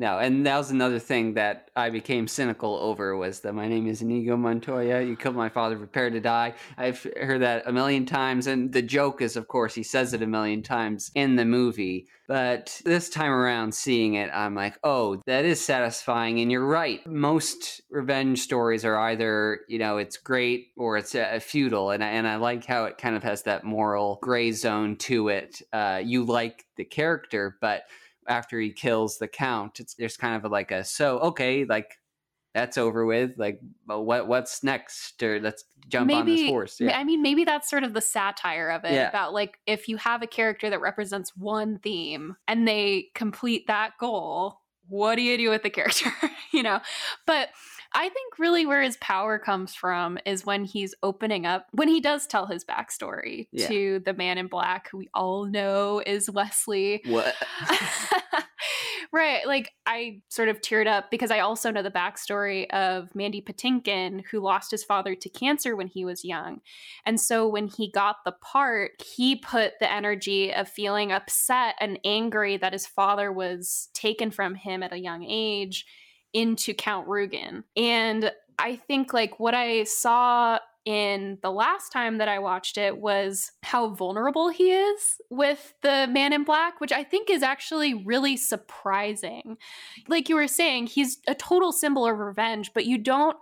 No, and that was another thing that I became cynical over was that my name is Inigo Montoya. You killed my father, prepare to die. I've heard that a million times, and the joke is, of course, he says it a million times in the movie. But this time around, seeing it, I'm like, oh, that is satisfying. And you're right. Most revenge stories are either, you know, it's great or it's uh, futile. And I, and I like how it kind of has that moral gray zone to it. Uh, you like the character, but after he kills the count it's there's kind of a, like a so okay like that's over with like uh, what what's next or let's jump maybe, on this horse yeah. i mean maybe that's sort of the satire of it yeah. about like if you have a character that represents one theme and they complete that goal what do you do with the character you know but I think really where his power comes from is when he's opening up, when he does tell his backstory yeah. to the man in black, who we all know is Westley. What? Uh, right. Like I sort of teared up because I also know the backstory of Mandy Patinkin, who lost his father to cancer when he was young. And so when he got the part, he put the energy of feeling upset and angry that his father was taken from him at a young age into Count Rugen. And I think like what I saw in the last time that I watched it was how vulnerable he is with the man in black, which I think is actually really surprising. Like you were saying, he's a total symbol of revenge, but you don't,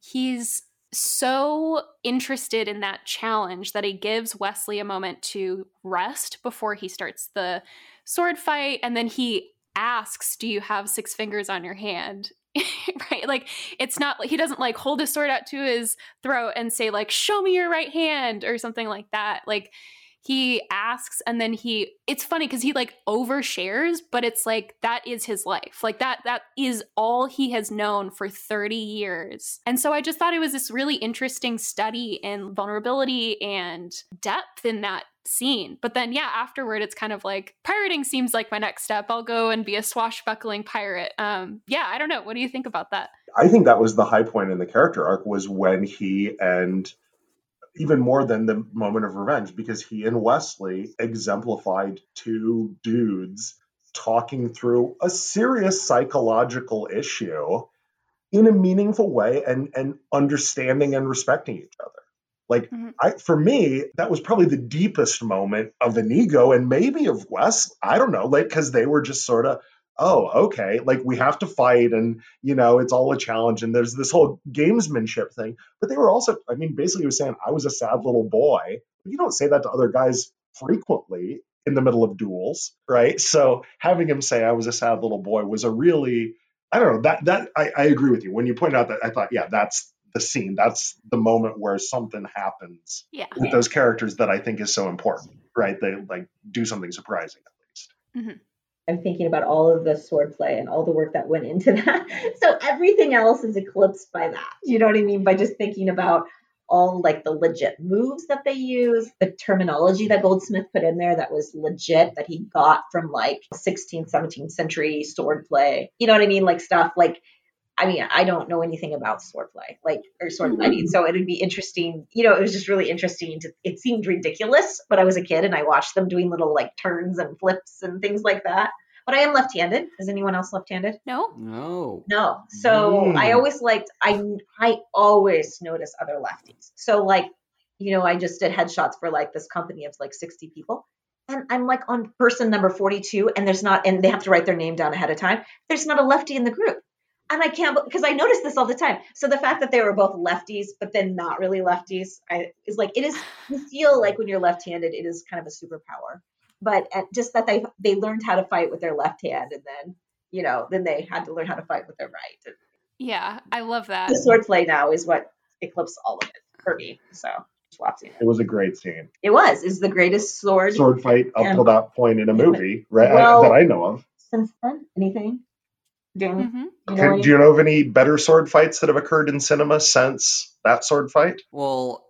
he's so interested in that challenge that he gives Westley a moment to rest before he starts the sword fight. And then he asks, Do you have six fingers on your hand? right? Like it's not he doesn't like hold his sword out to his throat and say, like, show me your right hand or something like that. Like he asks and then he it's funny because he like overshares but it's like that is his life like that that is all he has known for 30 years and so i just thought it was this really interesting study in vulnerability and depth in that scene. But then, yeah, afterward, it's kind of like pirating seems like my next step. I'll go and be a swashbuckling pirate. Um, yeah, I don't know. What do you think about that? I think that was the high point in the character arc was when he and even more than the moment of revenge because he and Westley exemplified two dudes talking through a serious psychological issue in a meaningful way and and understanding and respecting each other. Like mm-hmm. I for me, that was probably the deepest moment of Inigo and maybe of Wes. I don't know, like because they were just sort of, oh, okay, like we have to fight and you know, it's all a challenge and there's this whole gamesmanship thing. But they were also, I mean, basically he was saying, I was a sad little boy. You don't say that to other guys frequently in the middle of duels, right? So having him say I was a sad little boy was a really I don't know that that I, I agree with you. When you pointed out that I thought, yeah, that's the scene. That's the moment where something happens yeah. with those characters that I think is so important, right? They like do something surprising at least. Mm-hmm. I'm thinking about all of the swordplay and all the work that went into that. So everything else is eclipsed by that. You know what I mean? By just thinking about all like the legit moves that they use, the terminology that Goldsmith put in there that was legit that he got from like 16th, 17th century swordplay. You know what I mean? Like stuff like I mean, I don't know anything about swordplay, like or sword mm-hmm. fighting, so it'd be interesting. You know, it was just really interesting. To, it seemed ridiculous, but I was a kid and I watched them doing little like turns and flips and things like that. But I am left-handed. Is anyone else left-handed? No. No. No. So mm. I always liked. I I always notice other lefties. So like, you know, I just did headshots for like this company of like 60 people, and I'm like on person number 42, and there's not, and they have to write their name down ahead of time. There's not a lefty in the group and I can't because I notice this all the time. So the fact that they were both lefties, but then not really lefties, I, is like it is. You feel like when you're left-handed, it is kind of a superpower. But just that they they learned how to fight with their left hand, and then you know, then they had to learn how to fight with their right. Yeah, I love that. The swordplay now is what eclipses all of it for me. So it. It was a great scene. It was. It's the greatest sword sword fight up and, to that point in a movie, right? Well, that I know of. Since then, anything? Mm-hmm. You know do you know of any better sword fights that have occurred in cinema since that sword fight? Well,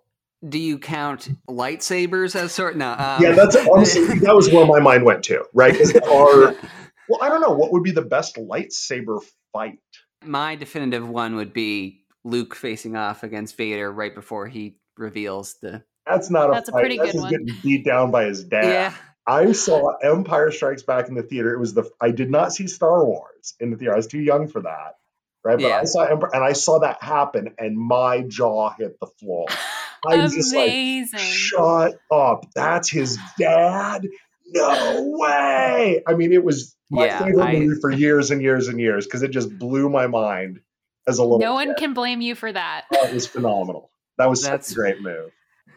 do you count lightsabers as sword? No. Um... Yeah, that's honestly that was where my mind went to. Right? Are well, I don't know what would be the best lightsaber fight. My definitive one would be Luke facing off against Vader right before he reveals the. That's not a. That's fight. a pretty That's good one. Getting beat down by his dad. Yeah. I saw Empire Strikes Back in the theater. It was the I did not see Star Wars in the theater. I was too young for that. Right. But Yeah. I saw Empire and I saw that happen and my jaw hit the floor. I was just like, Amazing. shut up. That's his dad? No way. I mean, it was my Yeah, favorite I- movie for years and years and years because it just blew my mind as a little no one can blame you for that. That was phenomenal. That was such That's- a great move.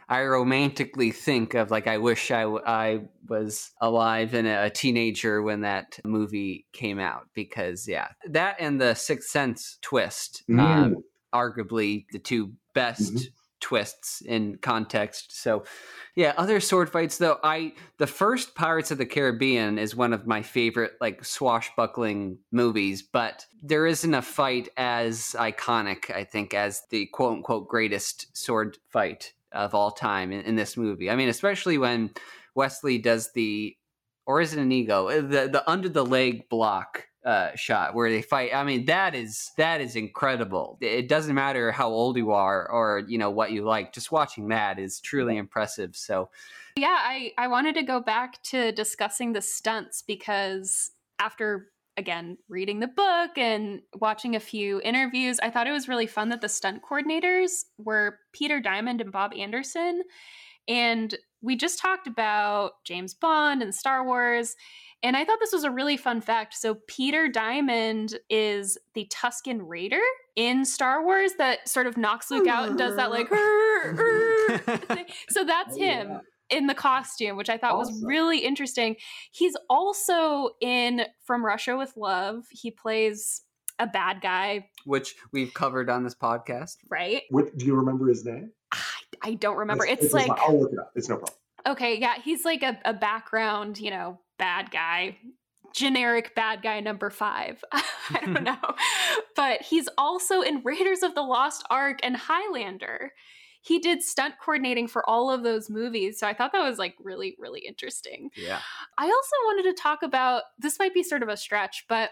I romantically think of like I wish I, I was alive and a teenager when that movie came out because yeah that and the Sixth Sense twist um, Mm. arguably the two best Mhm. Twists in context so yeah other sword fights though I the first Pirates of the Caribbean is one of my favorite like swashbuckling movies but there isn't a fight as iconic I think as the quote unquote greatest sword fight of all time in, in this movie. I mean, especially when Westley does the, or is it Inigo? Uh, The the under the leg block uh, shot where they fight. I mean, that is that is incredible. It doesn't matter how old you are or you know what you like. Just watching that is truly impressive. So Yeah, I, I wanted to go back to discussing the stunts because after, again, reading the book and watching a few interviews, I thought it was really fun that the stunt coordinators were Peter Diamond and Bob Anderson. And we just talked about James Bond and Star Wars. And I thought this was a really fun fact. So, Peter Diamond is the Tusken Raider in Star Wars that sort of knocks Luke out and does that, like, so that's him yeah. in the costume, which I thought was really interesting. He's also in From Russia with Love. He plays a bad guy, which we've covered on this podcast. right? What, do you remember his name? I, I don't remember. It's- It's, like, not- I'll look it up. It's no problem. Okay, yeah, he's like a, a background, you know, bad guy. Generic bad guy number five. I don't know. But he's also in Raiders of the Lost Ark and Highlander. He did stunt coordinating for all of those movies. So I thought that was like really, really interesting. Yeah. I also wanted to talk about this might be sort of a stretch, but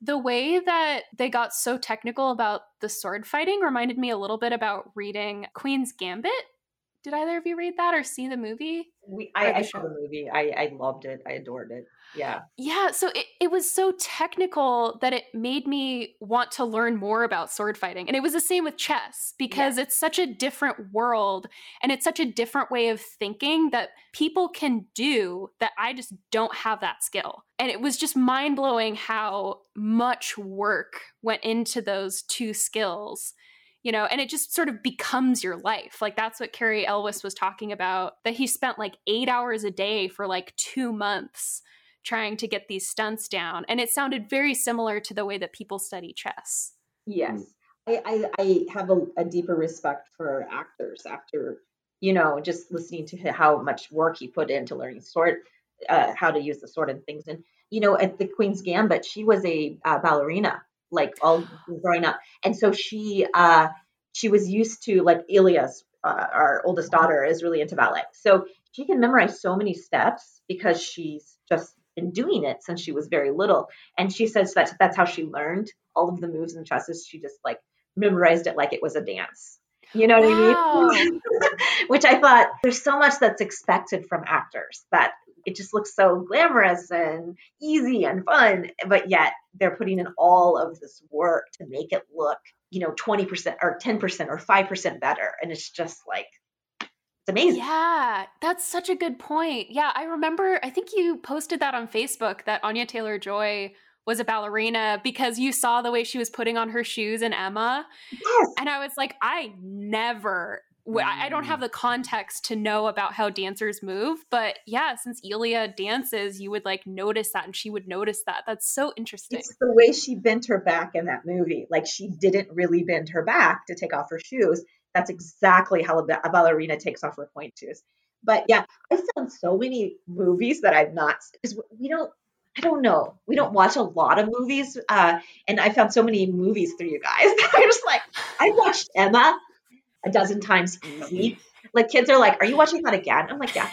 the way that they got so technical about the sword fighting reminded me a little bit about reading Queen's Gambit. Did either of you read that or see the movie? We, I, the I saw the movie. I, I loved it. I adored it. Yeah. Yeah, so it, it was so technical that it made me want to learn more about sword fighting. And it was the same with chess because it's such a different world and it's such a different way of thinking that people can do that I just don't have that skill. And it was just mind blowing how much work went into those two skills. You know, and it just sort of becomes your life. Like that's what Cary Elwes was talking about, that he spent like eight hours a day for like two months trying to get these stunts down. And it sounded very similar to the way that people study chess. Yes. I, I, I have a, a deeper respect for actors after, you know, just listening to how much work he put into learning sword, uh, how to use the sword and things. And, you know, at the Queen's Gambit, she was a uh, ballerina, like all growing up. And so she, uh, she was used to like Ilia's, uh, our oldest daughter is really into ballet. So she can memorize so many steps because she's just been doing it since she was very little. And she says that that's how she learned all of the moves and chesses. She just like memorized it like it was a dance. You know what I mean? Which I thought there's so much that's expected from actors that it just looks so glamorous and easy and fun, but yet they're putting in all of this work to make it look, you know, 20% or 10% or 5% better. And it's just like, it's amazing. Yeah, that's such a good point. Yeah, I remember, I think you posted that on Facebook that Anya Taylor Joy was a ballerina because you saw the way she was putting on her shoes in Emma. Yes. And I was like, I never, I don't have the context to know about how dancers move. But yeah, since Elia dances, you would like notice that and she would notice that. That's so interesting. It's the way she bent her back in that movie. Like she didn't really bend her back to take off her shoes. That's exactly how a, ballerina takes off her pointe shoes. But yeah, I've found so many movies that I've not because we don't. I don't know. We don't watch a lot of movies, uh, and I found so many movies through you guys. I'm just like, I watched Emma a dozen times easy. Mm-hmm. Like kids are like, "Are you watching that again?" I'm like, "Yeah."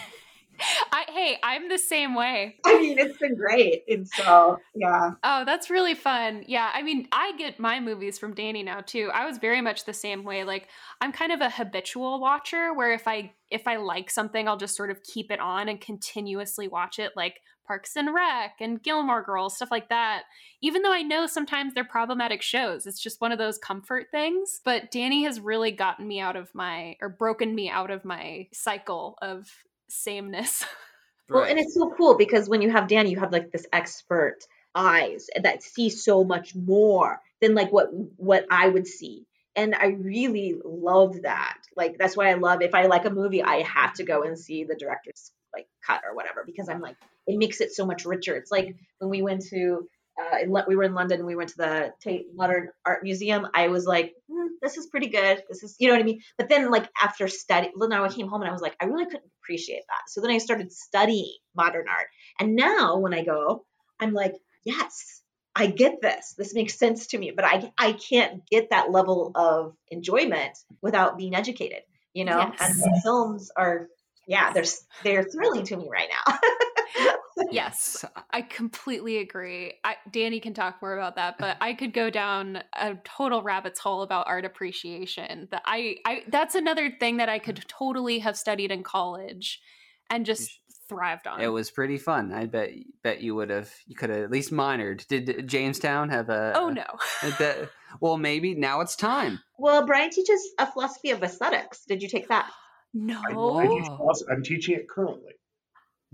Hey, I'm the same way. I mean, it's been great. And so, yeah. Oh, that's really fun. Yeah. I mean, I get my movies from Danny now too. I was very much the same way. Like, I'm kind of a habitual watcher where if I if I like something, I'll just sort of keep it on and continuously watch it like Parks and Rec and Gilmore Girls, stuff like that. Even though I know sometimes they're problematic shows, it's just one of those comfort things. But Danny has really gotten me out of my, or broken me out of my cycle of sameness. Well, and it's so cool because when you have Danny, you have like this expert eyes that see so much more than like what what I would see. And I really love that. Like that's why I love if I like a movie, I have to go and see the director's like cut or whatever because I'm like it makes it so much richer. It's like when we went to uh, in, we were in London we went to the Tate Modern Art Museum. I was like, mm, this is pretty good. This is, you know what I mean? But then, like, after study, then I came home and I was like, I really couldn't appreciate that. So then I started studying modern art. And now when I go, I'm like, yes, I get this. This makes sense to me. But I, I can't get that level of enjoyment without being educated, you know? Yes. And films are, yeah, they're, they're thrilling to me right now. yes, I completely agree. I, Danny can talk more about that, but I could go down a total rabbit's hole about art appreciation. That I, I that's another thing that I hmm. could totally have studied in college and just thrived on. It was pretty fun. I bet bet you would have you could have at least minored. Did Jamestown have a Oh no. A, well, maybe now it's time. Well, Brian teaches a philosophy of aesthetics. Did you take that? No. I, I teach, I'm teaching it currently.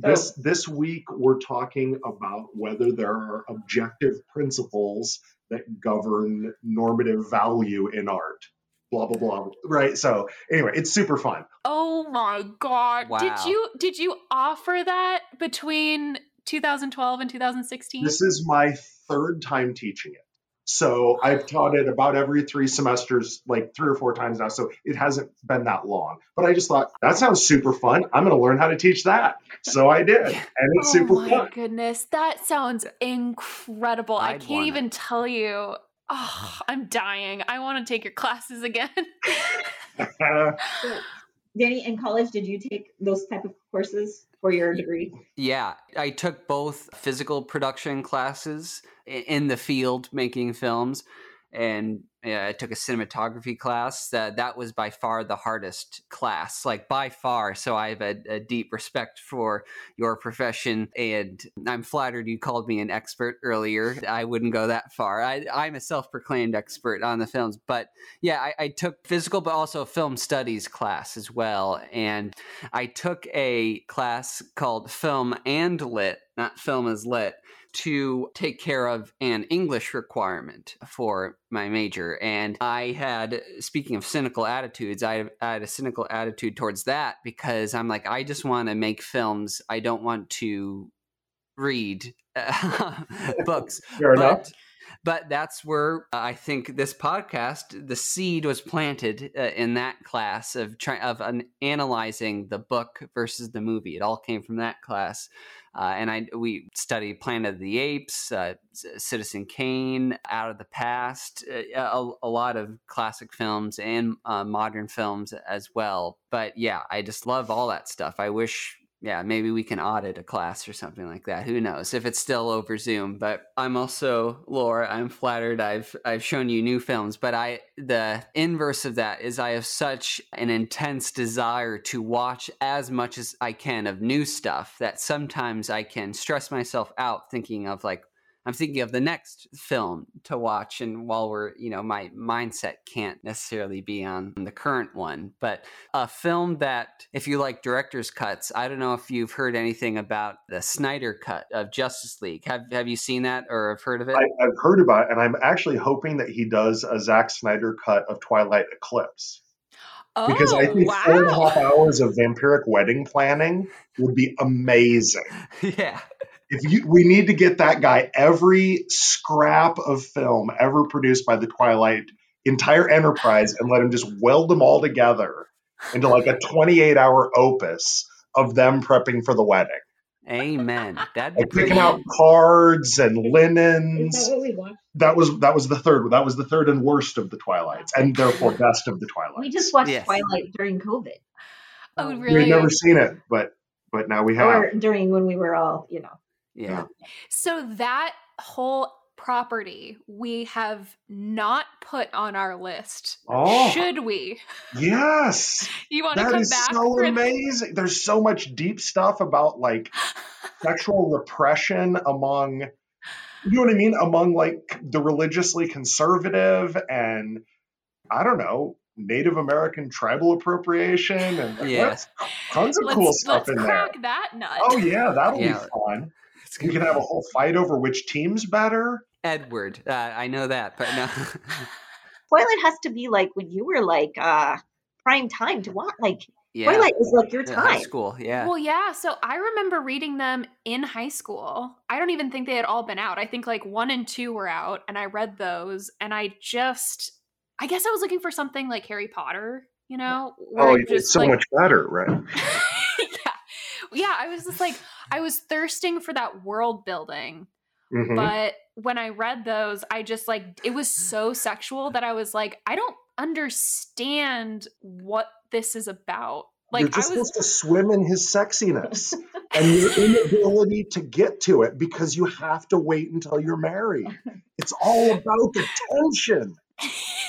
This this week we're talking about whether there are objective principles that govern normative value in art. Blah blah blah. Right. So anyway, it's super fun. Oh my god! Wow. Did you did you offer that between 2012 and 2016? This is my third time teaching it. So I've taught it about every three semesters, like three or four times now. So it hasn't been that long. But I just thought that sounds super fun. I'm going to learn how to teach that. So I did, and it's oh super fun. Oh my goodness, that sounds incredible! I'd I can not even tell you. Oh, I'm dying. I want to take your classes again. Danny, in college, did you take those type of courses for your degree? Yeah, I took both physical production classes in the field making films and I took a cinematography class. That that was by far the hardest class, like by far. So I have a, a, deep respect for your profession, and I'm flattered you called me an expert earlier. I wouldn't go that far. I, am a self-proclaimed expert on the films, but yeah, I, I took physical, but also film studies class as well, and I took a class called Film and Lit, not Film as Lit to take care of an English requirement for my major. And I had, speaking of cynical attitudes, I, I had a cynical attitude towards that because I'm like, I just want to make films. I don't want to read books. Fair but, enough but that's where uh, I think this podcast, the seed was planted uh, in that class of trying of an, analyzing the book versus the movie. It all came from that class. Uh, and I we studied Planet of the Apes, uh, Citizen Kane, Out of the Past, uh, a, a, lot of classic films and uh, modern films as well. But yeah, I just love all that stuff. I wish yeah, maybe we can audit a class or something like that. Who knows if it's still over Zoom? But I'm also Laura. I'm flattered. I've I've shown you new films, but I the inverse of that is I have such an intense desire to watch as much as I can of new stuff that sometimes I can stress myself out thinking of like I'm thinking of the next film to watch, and while we're, you know, my mindset can't necessarily be on the current one, but a film that, if you like director's cuts, I don't know if you've heard anything about the Snyder cut of Justice League. Have Have you seen that or have heard of it? I, have heard about it, and I'm actually hoping that he does a Zack Snyder cut of Twilight Eclipse. Oh, because I oh, think wow. four and a half hours of vampiric wedding planning would be amazing. Yeah if you we need to get that guy every scrap of film ever produced by the Twilight entire enterprise and let him just weld them all together into like a 28 hour opus of them prepping for the wedding. Amen. That like picking out cards and linens. That, that, was that was the third. That was the third and worst of the Twilights, and therefore best of the Twilights. We just watched yes. Twilight during COVID. Oh, um, really? We've never seen it, but but now we have. Or during when we were all, you know. Yeah. So that whole property we have not put on our list. Oh. Should we? Yes. You want to come is back? so for- amazing. There's so much deep stuff about like sexual repression among you know what I mean? Among like the religiously conservative and I don't know, Native American tribal appropriation and like, Yeah. tons of let's, cool stuff in there. crack that nut. Oh yeah, that'll Yeah. be fun. It's We can have a whole fight over which team's better. Edward. Uh, I know that, but no. Twilight has to be like when you were like uh prime time to watch. Like yeah. Twilight was like your Yeah, High time. school. Yeah. Well, yeah. So I remember reading them in high school. I don't even think they had all been out. I think like one and two were out, and I read those, and I just, I guess I was looking for something like Harry Potter, you know? Oh, I it's so like- much better, right? yeah. Yeah. I was just like, I was thirsting for that world building. Mhm. But when I read those, I just like, it was so sexual that I was like, I don't understand what this is about. Like, You're I just was. supposed to swim in his sexiness and your inability to get to it because you have to wait until you're married. It's all about the tension.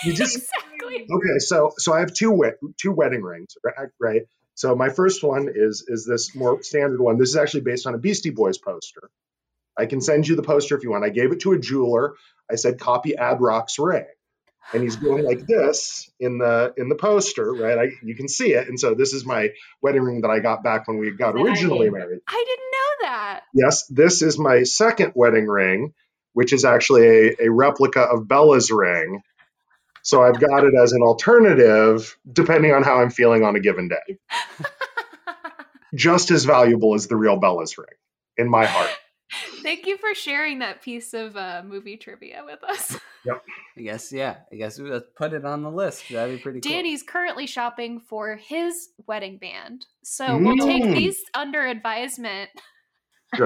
You just- exactly. Okay, so so I have two two wedding rings, right? So my first one is is this more standard one. This is actually based on a Beastie Boys poster. I can send you the poster if you want. I gave it to a jeweler. I said copy Ad Rock's ring. And he's going like this in the in the poster, right? I, you can see it. And so this is my wedding ring that I got back when we got That I originally married. I didn't know that. Yes, this is my second wedding ring, which is actually a, a replica of Bella's ring. So I've got it as an alternative, depending on how I'm feeling on a given day. Just as valuable as the real Bella's ring in my heart. Thank you for sharing that piece of uh, movie trivia with us. Yep. I guess, yeah. I guess we let's put it on the list. That'd be pretty cool. Danny's currently shopping for his wedding band. So we'll take Mm. these under advisement.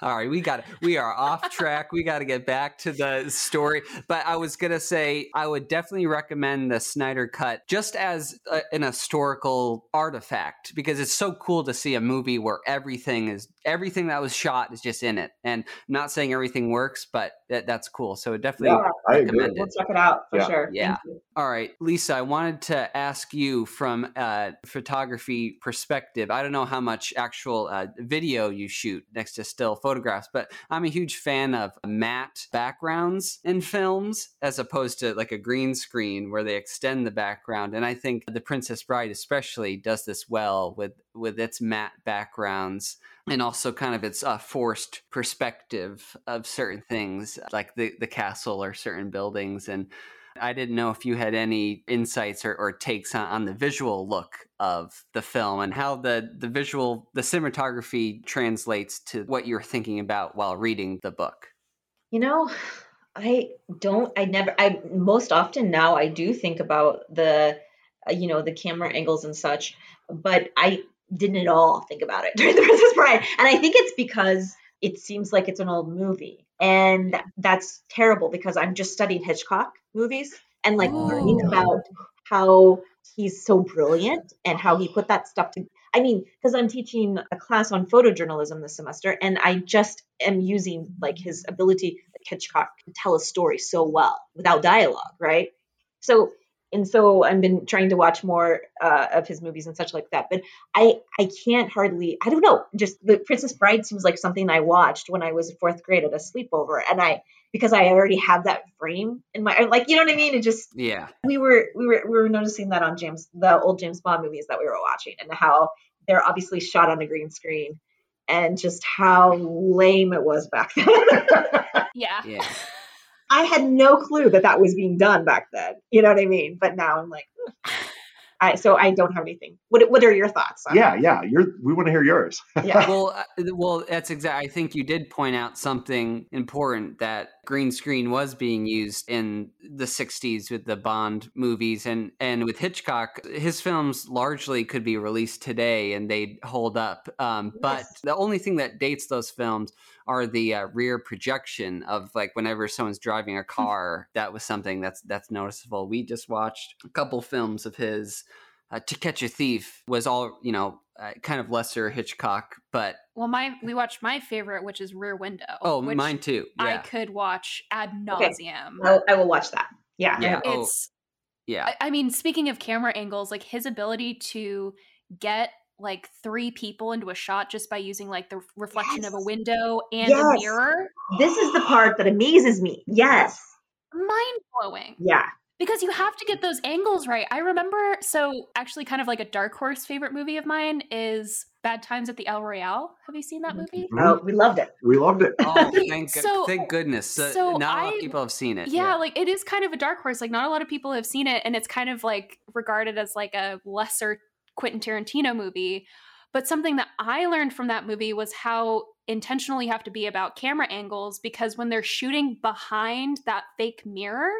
All right, we got it. we are off track. We got to get back to the story. But I was gonna say I would definitely recommend the Snyder Cut just as a, an historical artifact because it's so cool to see a movie where everything is everything that was shot is just in it. And I'm not saying everything works, but that, that's cool. So definitely Yeah, recommend We'll it. check it out for Yeah. sure. Yeah. All right, Lisa, I wanted to ask you from a photography perspective. I don't know how much actual uh, video you shoot next to still photographs, but I'm a huge fan of matte backgrounds in films as opposed to like a green screen where they extend the background. And I think The Princess Bride especially does this well with with its matte backgrounds and also kind of its uh, forced perspective of certain things like the the castle or certain buildings and I didn't know if you had any insights or, or takes on, on the visual look of the film and how the, the visual, the cinematography translates to what you're thinking about while reading the book. You know, I don't, I never, I most often now I do think about the, uh, you know, the camera angles and such, but I didn't at all think about it during The Princess Bride. And I think it's because it seems like it's an old movie. And that's terrible because I'm just studying Hitchcock movies and like learning Oh. about how he's so brilliant and how he put that stuff to I mean, because I'm teaching a class on photojournalism this semester, and I just am using like his ability, like Hitchcock, to tell a story so well without dialogue, right? So, and so I've been trying to watch more uh, of his movies and such like that. But I, I can't hardly, I don't know, just the Princess Bride seems like something I watched when I was in fourth grade at a sleepover, and I because I already have that frame in my like, you know what I mean? It just Yeah. we were we were we were noticing that on James the old James Bond movies that we were watching and how they're obviously shot on a green screen and just how lame it was back then. Yeah. Yeah. I had no clue that that was being done back then. You know what I mean? But now I'm like, I so I don't have anything. What what are your thoughts? on Yeah, yeah. You're we want to hear yours. yeah. well, uh, well, that's exactly. I think you did point out something important that green screen was being used in the '60s with the Bond movies, and and with Hitchcock, his films largely could be released today and they'd hold up. Um, but the only thing that dates those films are the uh, rear projection of like whenever someone's driving a car. that was something that's that's noticeable. We just watched a couple films of his. Uh, to Catch a Thief was all you know uh, kind of lesser Hitchcock, but well, my we watched my favorite, which is Rear Window. Oh, which mine too. Yeah. I could watch ad nauseum. I'll, I will watch that. Yeah. Yeah. Oh, It's yeah. I, I mean, speaking of camera angles, like his ability to get like three people into a shot just by using like the reflection of a window and a mirror, This is the part that amazes me. Yes. mind blowing. Yeah. Because you have to get those angles right. I remember, so actually, kind of like a dark horse favorite movie of mine is Bad Times at the El Royale. Have you seen that movie? Oh, we loved it. We loved it. Oh, thank, So- thank goodness. Uh, so not a lot of people have seen it. Yeah, like it is kind of a dark horse. Like not a lot of people have seen it, and it's kind of like regarded as like a lesser Quentin Tarantino movie. But something that I learned from that movie was how intentional you have to be about camera angles because when they're shooting behind that fake mirror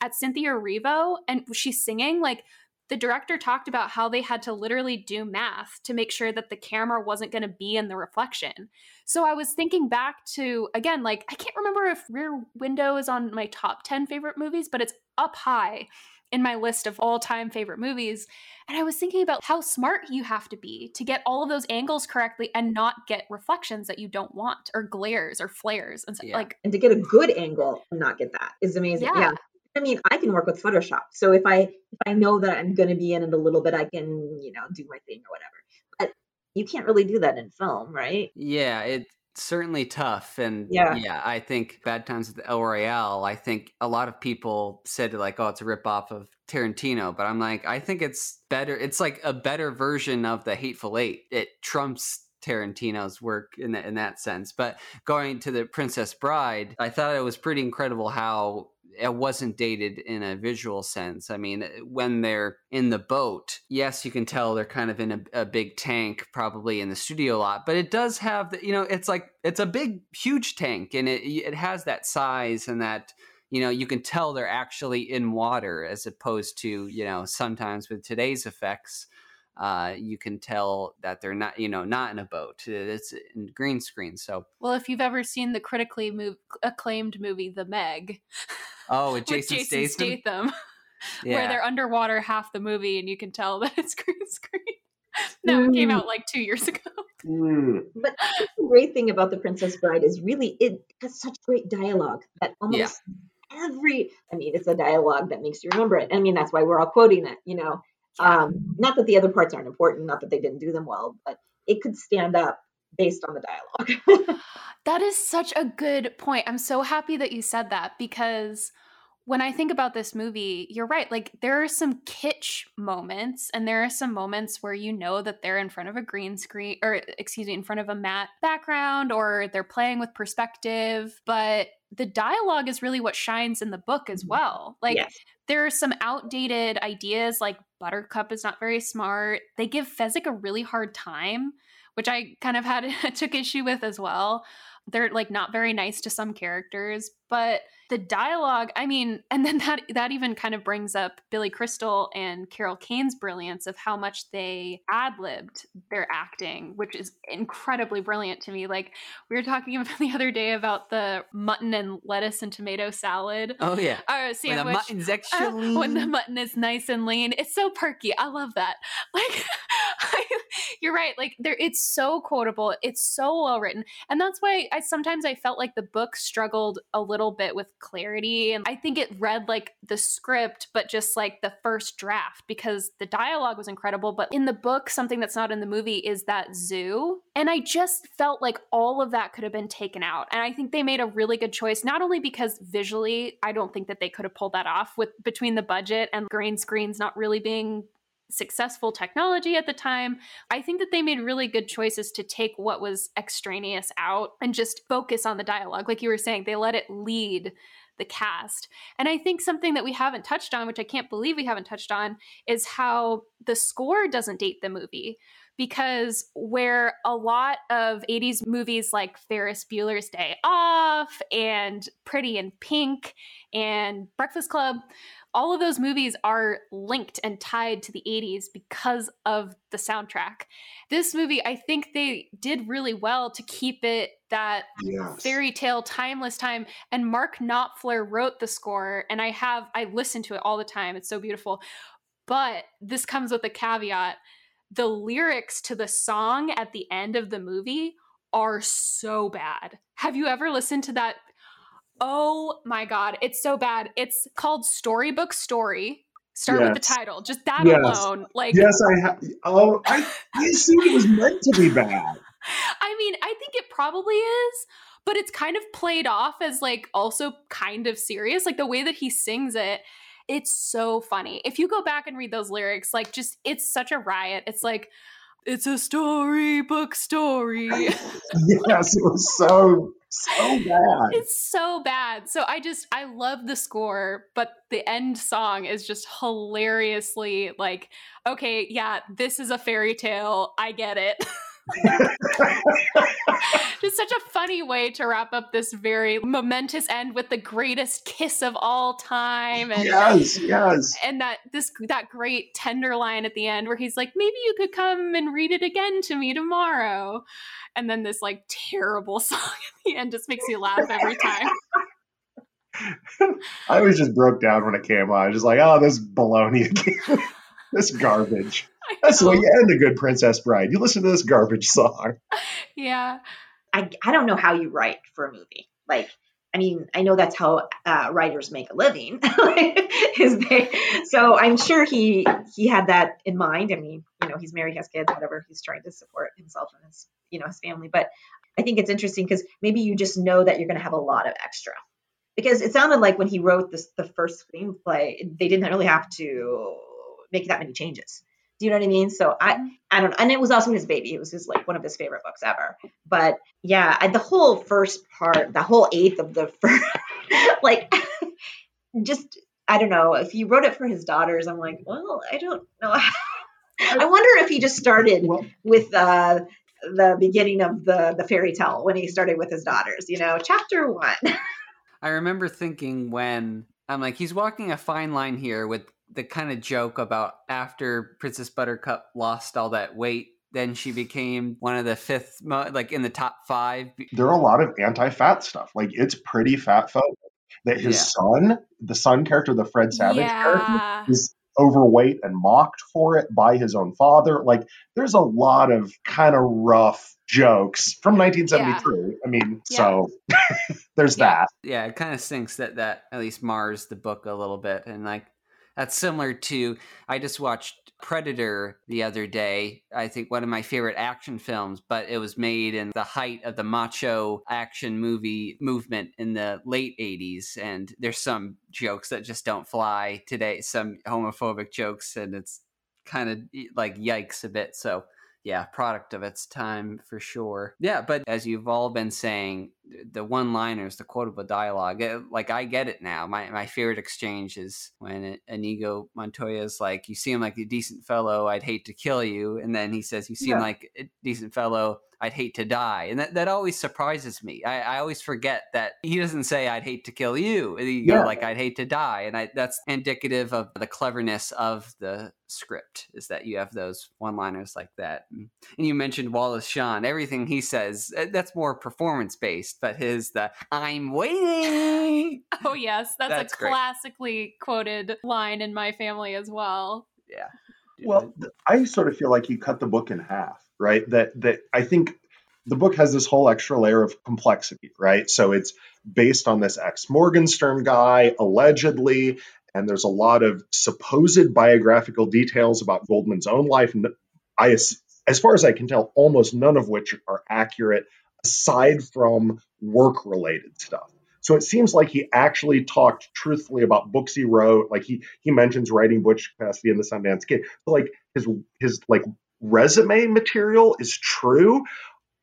at Cynthia Erivo and she's singing, like the director talked about how they had to literally do math to make sure that the camera wasn't going to be in the reflection. So I was thinking back to again, like I can't remember if Rear Window is on my top 10 favorite movies, but it's up high in my list of all-time favorite movies. And I was thinking about how smart you have to be to get all of those angles correctly and not get reflections that you don't want or glares or flares and so, Yeah. like And to get a good angle and not get that is amazing. Yeah. Yeah. I mean, I can work with Photoshop. So if I if I know that I'm going to be in it a little bit, I can, you know, do my thing or whatever. But you can't really do that in film, right? Yeah, it's certainly tough. And Yeah. yeah, I think Bad Times at the El Royale, I think a lot of people said like, oh, it's a ripoff of Tarantino. But I'm like, I think it's better. It's like a better version of the Hateful Eight. It trumps Tarantino's work in that, in that sense. But going to the Princess Bride, I thought it was pretty incredible how it wasn't dated in a visual sense. I mean, when they're in the boat, yes, you can tell they're kind of in a, a big tank, probably in the studio lot, but it does have the, you know, it's like it's a big, huge tank, and it it has that size and that. You know, you can tell they're actually in water as opposed to, you know, sometimes with today's effects, uh, you can tell that they're not, you know, not in a boat. It's in green screen. So, well if you've ever seen the critically mov- acclaimed movie The Meg oh, with with Jason, Jason Statham, Statham where they're underwater half the movie and you can tell that it's green screen. that one came Mm. out like 2 years ago. Mm. But the great thing about The Princess Bride is really it has such great dialogue that almost every I mean, it's a dialogue that makes you remember it. I mean, that's why we're all quoting it, you know. Um, not that the other parts aren't important, not that they didn't do them well, but it could stand up based on the dialogue. That is such a good point. I'm so happy that you said that because when I think about this movie, you're right. Like, there are some kitsch moments, and there are some moments where you know that they're in front of a green screen, or excuse me, in front of a matte background, or they're playing with perspective. But the dialogue is really what shines in the book as mm-hmm. well. Like, yes. there are some outdated ideas like Buttercup is not very smart. They give Fezzik a really hard time, which I kind of had took issue with as well. They're like not very nice to some characters, but the dialogue, I mean, and then that that even kind of brings up Billy Crystal and Carol Kane's brilliance of how much they ad-libbed their acting, which is incredibly brilliant to me. Like we were talking about the other day about the mutton and lettuce and tomato salad Oh yeah, uh, when the sandwich. mutton's Uh, when the mutton is nice and lean, it's so perky. I love that. Like, you're right. Like, there, it's so quotable. It's so well written, and that's why I sometimes I felt like the book struggled a little bit with clarity, and I think it read like the script, but just like the first draft because the dialogue was incredible. But in the book, something that's not in the movie is that zoo, and I just felt like all of that could have been taken out, and I think they made a really good choice. Not only because visually, I don't think that they could have pulled that off with between the budget and green screens not really being successful technology at the time. I think that they made really good choices to take what was extraneous out and just focus on the dialogue. Like you were saying, they let it lead the cast. And I think something that we haven't touched on, which I can't believe we haven't touched on, is how the score doesn't date the movie. Because where a lot of 80s movies like Ferris Bueller's Day Off and Pretty in Pink and Breakfast Club, all of those movies are linked and tied to the 80s because of the soundtrack. This movie, I think they did really well to keep it that Yes. fairy tale timeless time and mark knopfler wrote the score and i have i listen to it all the time it's so beautiful but this comes with a caveat the lyrics to the song at the end of the movie are so bad. Have you ever listened to that? Oh my God, it's so bad. It's called Storybook Story. Start yes. with the title. Just that yes. alone. Like Yes, I have oh I, I assumed it was meant to be bad. I mean, I think it probably is, but it's kind of played off as like also kind of serious. Like the way that he sings it, it's so funny. If you go back and read those lyrics, like just it's such a riot. It's like it's a storybook story. yes, it was so so bad. It's so bad. So I just I love the score, but the end song is just hilariously like, okay, yeah, this is a fairy tale. I get it. Just such a funny way to wrap up this very momentous end with the greatest kiss of all time. And, yes, yes. And that this that great tender line at the end where he's like, maybe you could come and read it again to me tomorrow. And then this like terrible song at the end just makes you laugh every time. I was just broke down when it came on. Just like, oh, this baloney again. this garbage. That's the way you end a good Princess Bride. You listen to this garbage song. Yeah. I, I don't know how you write for a movie. Like, I mean, I know that's how uh, writers make a living. is they, so I'm sure he he had that in mind. I mean, you know, he's married, has kids, whatever. He's trying to support himself and his, you know, his family. But I think it's interesting because maybe you just know that you're going to have a lot of extra. Because it sounded like when he wrote this, the first screenplay, they didn't really have to make that many changes. Do you know what I mean? So I mm-hmm. I don't know. And it was also his baby. It was his like one of his favorite books ever. But yeah, I, the whole first part, the whole eighth of the first, like just I don't know. If he wrote it for his daughters, I'm like, well, I don't know. I wonder if he just started with uh, the beginning of the the fairy tale when he started with his daughters. You know, chapter one. I remember thinking when I'm like, he's walking a fine line here with the kind of joke about after Princess Buttercup lost all that weight, then she became one of the fifth, like in the top five. There are a lot of anti-fat stuff. Like it's pretty fat phobic. That his yeah. son, the son character, the Fred Savage yeah. character, is overweight and mocked for it by his own father. Like there's a lot of kind of rough jokes from 1973. Yeah. I mean, yeah. so there's yeah. that. Yeah, it kind of sinks that that at least mars the book a little bit, and like that's similar to I just watched Predator the other day. I think one of my favorite action films, but it was made in the height of the macho action movie movement in the late 80s and there's some jokes that just don't fly today, some homophobic jokes and it's kind of like yikes a bit. So yeah, product of its time for sure. Yeah, but as you've all been saying, the one liners, the quotable dialogue, it, like I get it now. My my favorite exchange is when Inigo Montoya is like, You seem like a decent fellow, I'd hate to kill you. And then he says, You seem yeah. like a decent fellow, I'd hate to die. And that, that always surprises me. I, I always forget that he doesn't say I'd hate to kill you. You yeah. like I'd hate to die. And I, that's indicative of the cleverness of the script is that you have those one liners like that. And you mentioned Wallace Shawn. Everything he says, eh, that's more performance based, but his the I'm waiting. oh yes, that's, that's a great. classically quoted line in my family as well. Yeah. Well, I sort of feel like he cut the book in half right? That that I think the book has this whole extra layer of complexity, right? So it's based on this ex Morgenstern guy, allegedly, and there's a lot of supposed biographical details about Goldman's own life. I, as far as I can tell, almost none of which are accurate, aside from work related stuff. So it seems like he actually talked truthfully about books he wrote. Like he he mentions writing Butch Cassidy and the Sundance Kid. But like his his like resume material is true,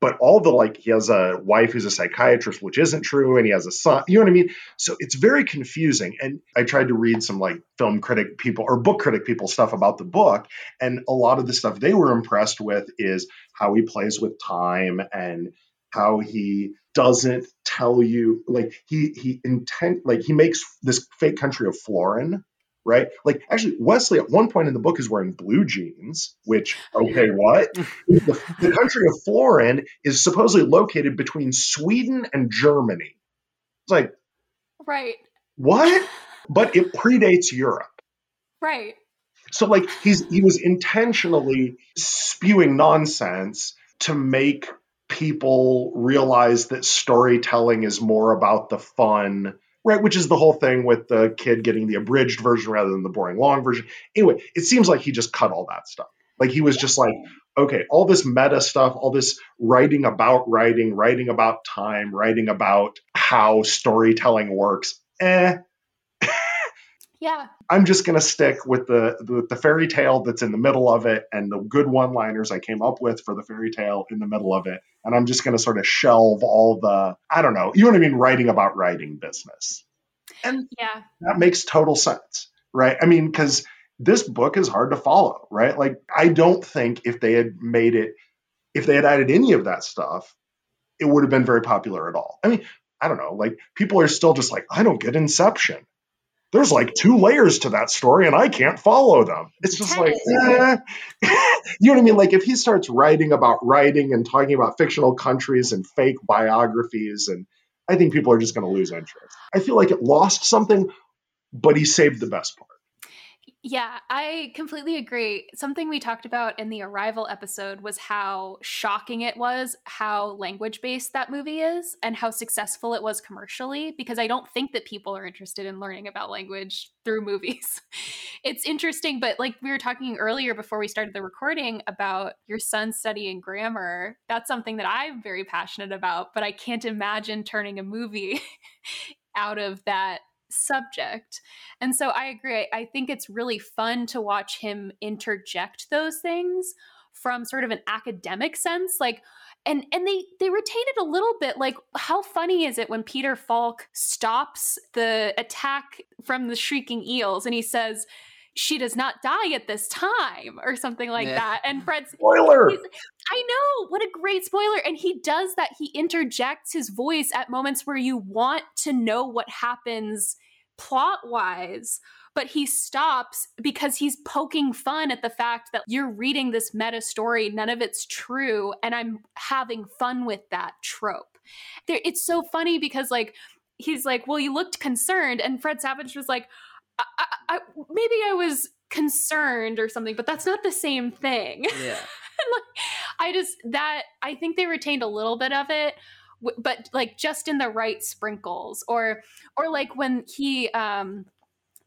but all the like he has a wife who's a psychiatrist which isn't true and he has a son you know what i mean? So it's very confusing and i tried to read some like film critic people or book critic people stuff about the book and a lot of the stuff they were impressed with is how he plays with time and how he doesn't tell you like he he intent like he makes this fake country of florin right? Like actually, Westley at one point in the book is wearing blue jeans, which okay, what? the, the, country of Florin is supposedly located between Sweden and Germany. It's like, right? What? But it predates Europe. Right. So like he's he was intentionally spewing nonsense to make people realize that storytelling is more about the fun right which is the whole thing with the kid getting the abridged version rather than the boring long version. Anyway it seems like he just cut all that stuff. Like he was just like okay all this meta stuff all this writing about writing writing about time writing about how storytelling works eh yeah. I'm just going to stick with the, the, the fairy tale that's in the middle of it and the good one-liners I came up with for the fairy tale in the middle of it, and I'm just going to sort of shelve all the I don't know, you know what I mean, writing about writing business, and yeah, that makes total sense, right? I mean, because this book is hard to follow, right? Like I don't think if they had made it, if they had added any of that stuff, it would have been very popular at all. I mean, I don't know, like people are still just like, I don't get Inception there's like two layers to that story and I can't follow them. It's just like, eh. you know what I mean? Like if he starts writing about writing and talking about fictional countries and fake biographies, and I think people are just going to lose interest. I feel like it lost something, but he saved the best part. Yeah, I completely agree. Something we talked about in the Arrival episode was how shocking it was how language based that movie is and how successful it was commercially because I don't think that people are interested in learning about language through movies. it's interesting, but like we were talking earlier before we started the recording about your son studying grammar, that's something that I'm very passionate about, but I can't imagine turning a movie out of that subject. And so I agree. I think it's really fun to watch him interject those things from sort of an academic sense like and and they they retain it a little bit like how funny is it when Peter Falk stops the attack from the shrieking eels and he says she does not die at this time or something like yeah. that. And Fred's spoiler. I know what a great spoiler. And he does that. He interjects his voice at moments where you want to know what happens plot wise but he stops because he's poking fun at the fact that you're reading this meta story, none of it's true, and I'm having fun with that trope. There, it's so funny because like he's like, "Well, you looked concerned," and Fred Savage was like, I, I, "Maybe I was concerned or something, but that's not the same thing." Yeah. like, I just that I think they retained a little bit of it but like just in the right sprinkles or or like when he um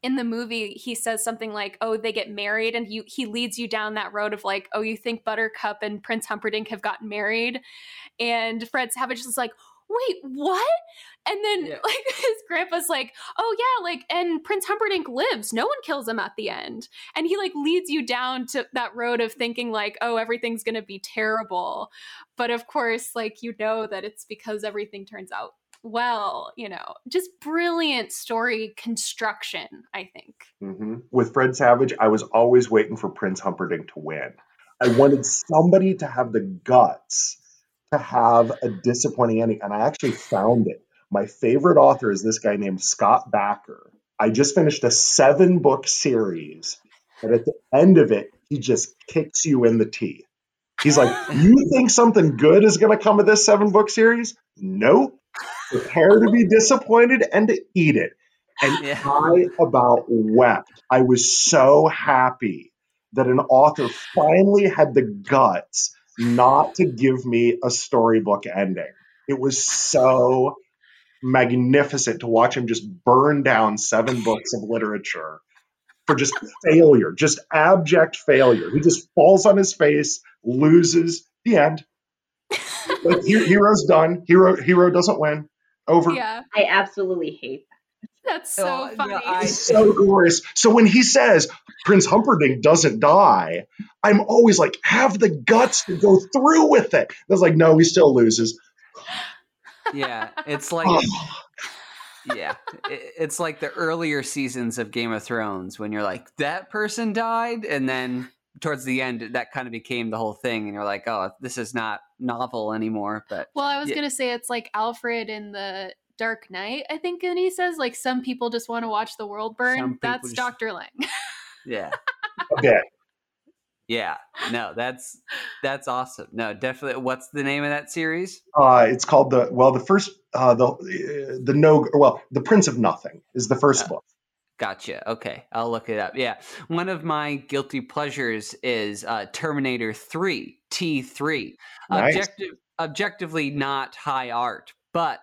in the movie he says something like oh they get married and you he leads you down that road of like oh you think buttercup and prince humperdinck have gotten married and fred savage is like wait, what? And then yeah. like his grandpa's like, oh yeah, like and Prince Humperdinck lives. No one kills him at the end. And he like leads you down to that road of thinking like, oh, everything's gonna be terrible. But of course, like you know that it's because everything turns out well, you know, just brilliant story construction, I think. Mm-hmm. With Fred Savage, I was always waiting for Prince Humperdinck to win. I wanted somebody to have the guts to have a disappointing ending. And I actually found it. My favorite author is this guy named Scott Bakker. I just finished a seven book series, and at the end of it, he just kicks you in the teeth. He's like, You think something good is going to come of this seven book series? Nope. Prepare to be disappointed and to eat it. And yeah. I about wept. I was so happy that an author finally had the guts not to give me a storybook ending. It was so magnificent to watch him just burn down seven books of literature for just failure, just abject failure. He just falls on his face, loses, the end. like hero's done. Hero hero doesn't win. Over. Yeah. I absolutely hate that's so oh, funny. No, I, it's so glorious. So when he says Prince Humperdinck doesn't die, I'm always like, have the guts to go through with it. That's like, no, he still loses. Yeah, it's like, yeah, it's like the earlier seasons of Game of Thrones when you're like, that person died, and then towards the end that kind of became the whole thing and you're like oh this is not novel anymore but well i was yeah. gonna say it's like alfred in the Dark Knight, I think, and he says like some people just want to watch the world burn. That's just... Doctor Lang. yeah. Okay. Yeah. No, that's that's awesome. No, definitely. What's the name of that series? Uh, it's called the well, the first uh, the the no well, the Prince of Nothing is the first book. Gotcha. Okay, I'll look it up. Yeah, one of my guilty pleasures is uh, Terminator Three T three. Nice. Objective, objectively not high art, but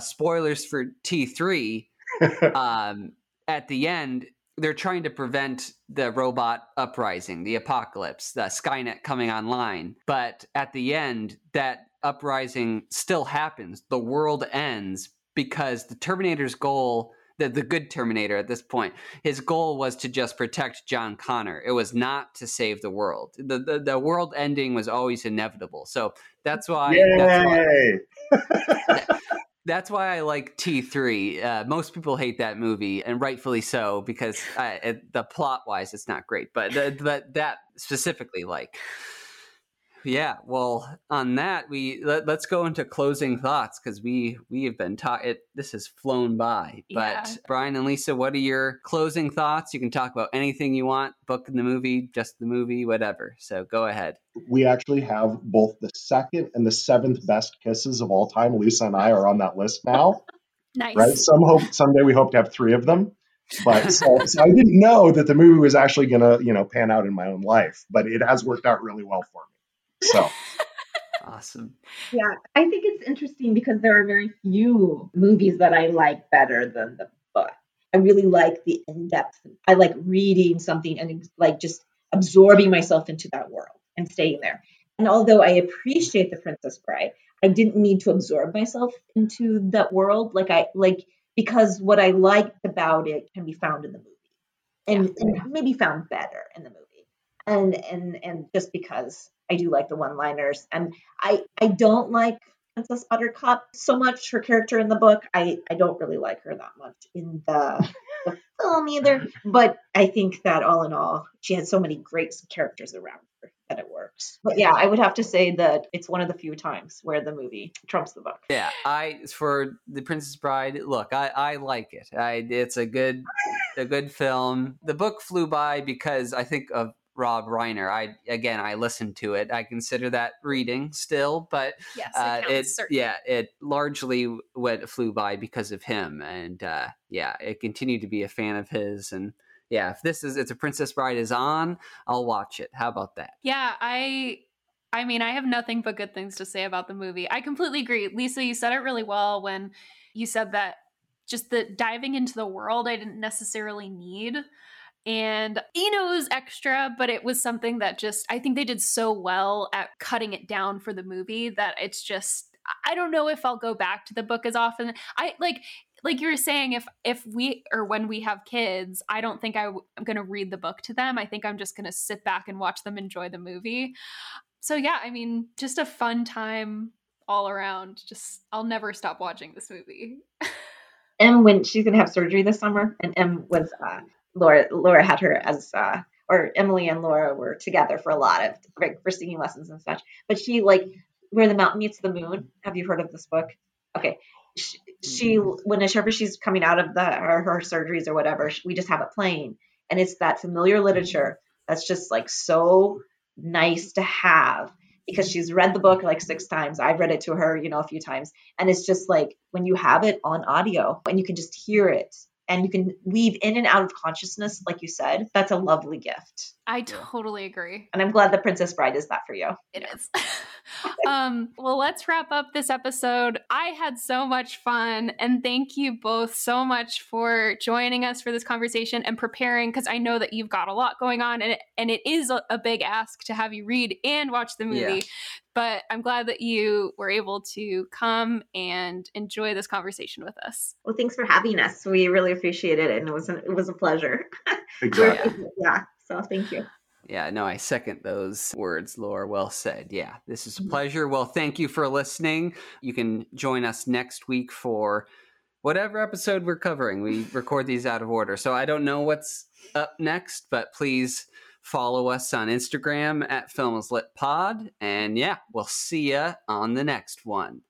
spoilers for T three. Um, at the end, they're trying to prevent the robot uprising, the apocalypse, the Skynet coming online. But at the end, that uprising still happens. The world ends because the Terminator's goal the, the good Terminator at this point. His goal was to just protect John Connor. It was not to save the world. The the, the world ending was always inevitable. So that's why. That's why! that's why I like T three. Uh, most people hate that movie, and rightfully so because uh, it, the plot wise, it's not great. But the, but that specifically, like. Yeah, well, on that we let, us go into closing thoughts because we we have been taught it. This has flown by. But Yeah. Brian and Lisa, what are your closing thoughts? You can talk about anything you want, book in the movie, just the movie, whatever. So go ahead. we actually have both the second and the seventh best kisses of all time. Lisa and I are on that list now, Nice. right? Some hope someday we hope to have three of them. But so, so I didn't know that the movie was actually going to, you know, pan out in my own life, but it has worked out really well for me. So Awesome. Yeah, I think it's interesting because there are very few movies that I like better than the book. I really like the in depth. I like reading something and like just absorbing myself into that world and staying there. And although I appreciate The Princess Bride, I didn't need to absorb myself into that world. Like I like because what I liked about it can be found in the movie, and, and maybe found better in the movie. And and and just because I do like the one-liners, and I I don't like Princess Buttercup so much. Her character in the book, I I don't really like her that much in the the film either. But I think that all in all, she has so many great characters around her that it works. But yeah, I would have to say that it's one of the few times where the movie trumps the book. Yeah, I for the Princess Bride. Look, I I like it. I it's a good a good film. The book flew by because I think of Rob Reiner. I again I listened to it. I consider that reading still, but Yes, uh, it it yeah it largely went flew by because of him and uh yeah it continued to be a fan of his and yeah if this is it's a princess bride is on i'll watch it how about that Yeah, I I mean, I have nothing but good things to say about the movie. I completely agree. Lisa, you said it really well when you said that just the diving into the world I didn't necessarily need. And you extra, but it was something that just I think they did so well at cutting it down for the movie that it's just I don't know if I'll go back to the book as often. I like like you were saying if if we or when we have kids i don't think I w- i'm going to read the book to them. I think i'm just going to sit back and watch them enjoy the movie. So yeah i mean just a fun time all around. Just i'll never stop watching this movie. Em when she's gonna have surgery this summer, and Em was uh, Laura. Laura had her as uh, or Emily and Laura were together for a lot of like, for singing lessons and such. But she like where the mountain meets the moon. Have you heard of this book? Okay. She, when she whenever she's coming out of the her, her surgeries or whatever, we just have it playing, and it's that familiar literature that's just like so nice to have because she's read the book like six times. I've read it to her, you know, a few times. And it's just like when you have it on audio and you can just hear it and you can weave in and out of consciousness, like you said, that's a lovely gift. i totally agree And I'm glad the Princess Bride is that for you. It is. um, well, let's wrap up this episode. I had so much fun, and thank you both so much for joining us for this conversation and preparing. Because I know that you've got a lot going on, and it, and it is a, a big ask to have you read and watch the movie. Yeah. But I'm glad that you were able to come and enjoy this conversation with us. Well, thanks for having us. We really appreciate it, and it was a, it was a pleasure. exactly. yeah. So thank you. Yeah no i second those words laura. Well said. Yeah this is a Mm-hmm. pleasure. Well thank you for listening. You can join us next week for whatever episode we're covering. We record these out of order. So i don't know what's up next but please follow us on instagram at filmslit pod. And yeah we'll see you on the next one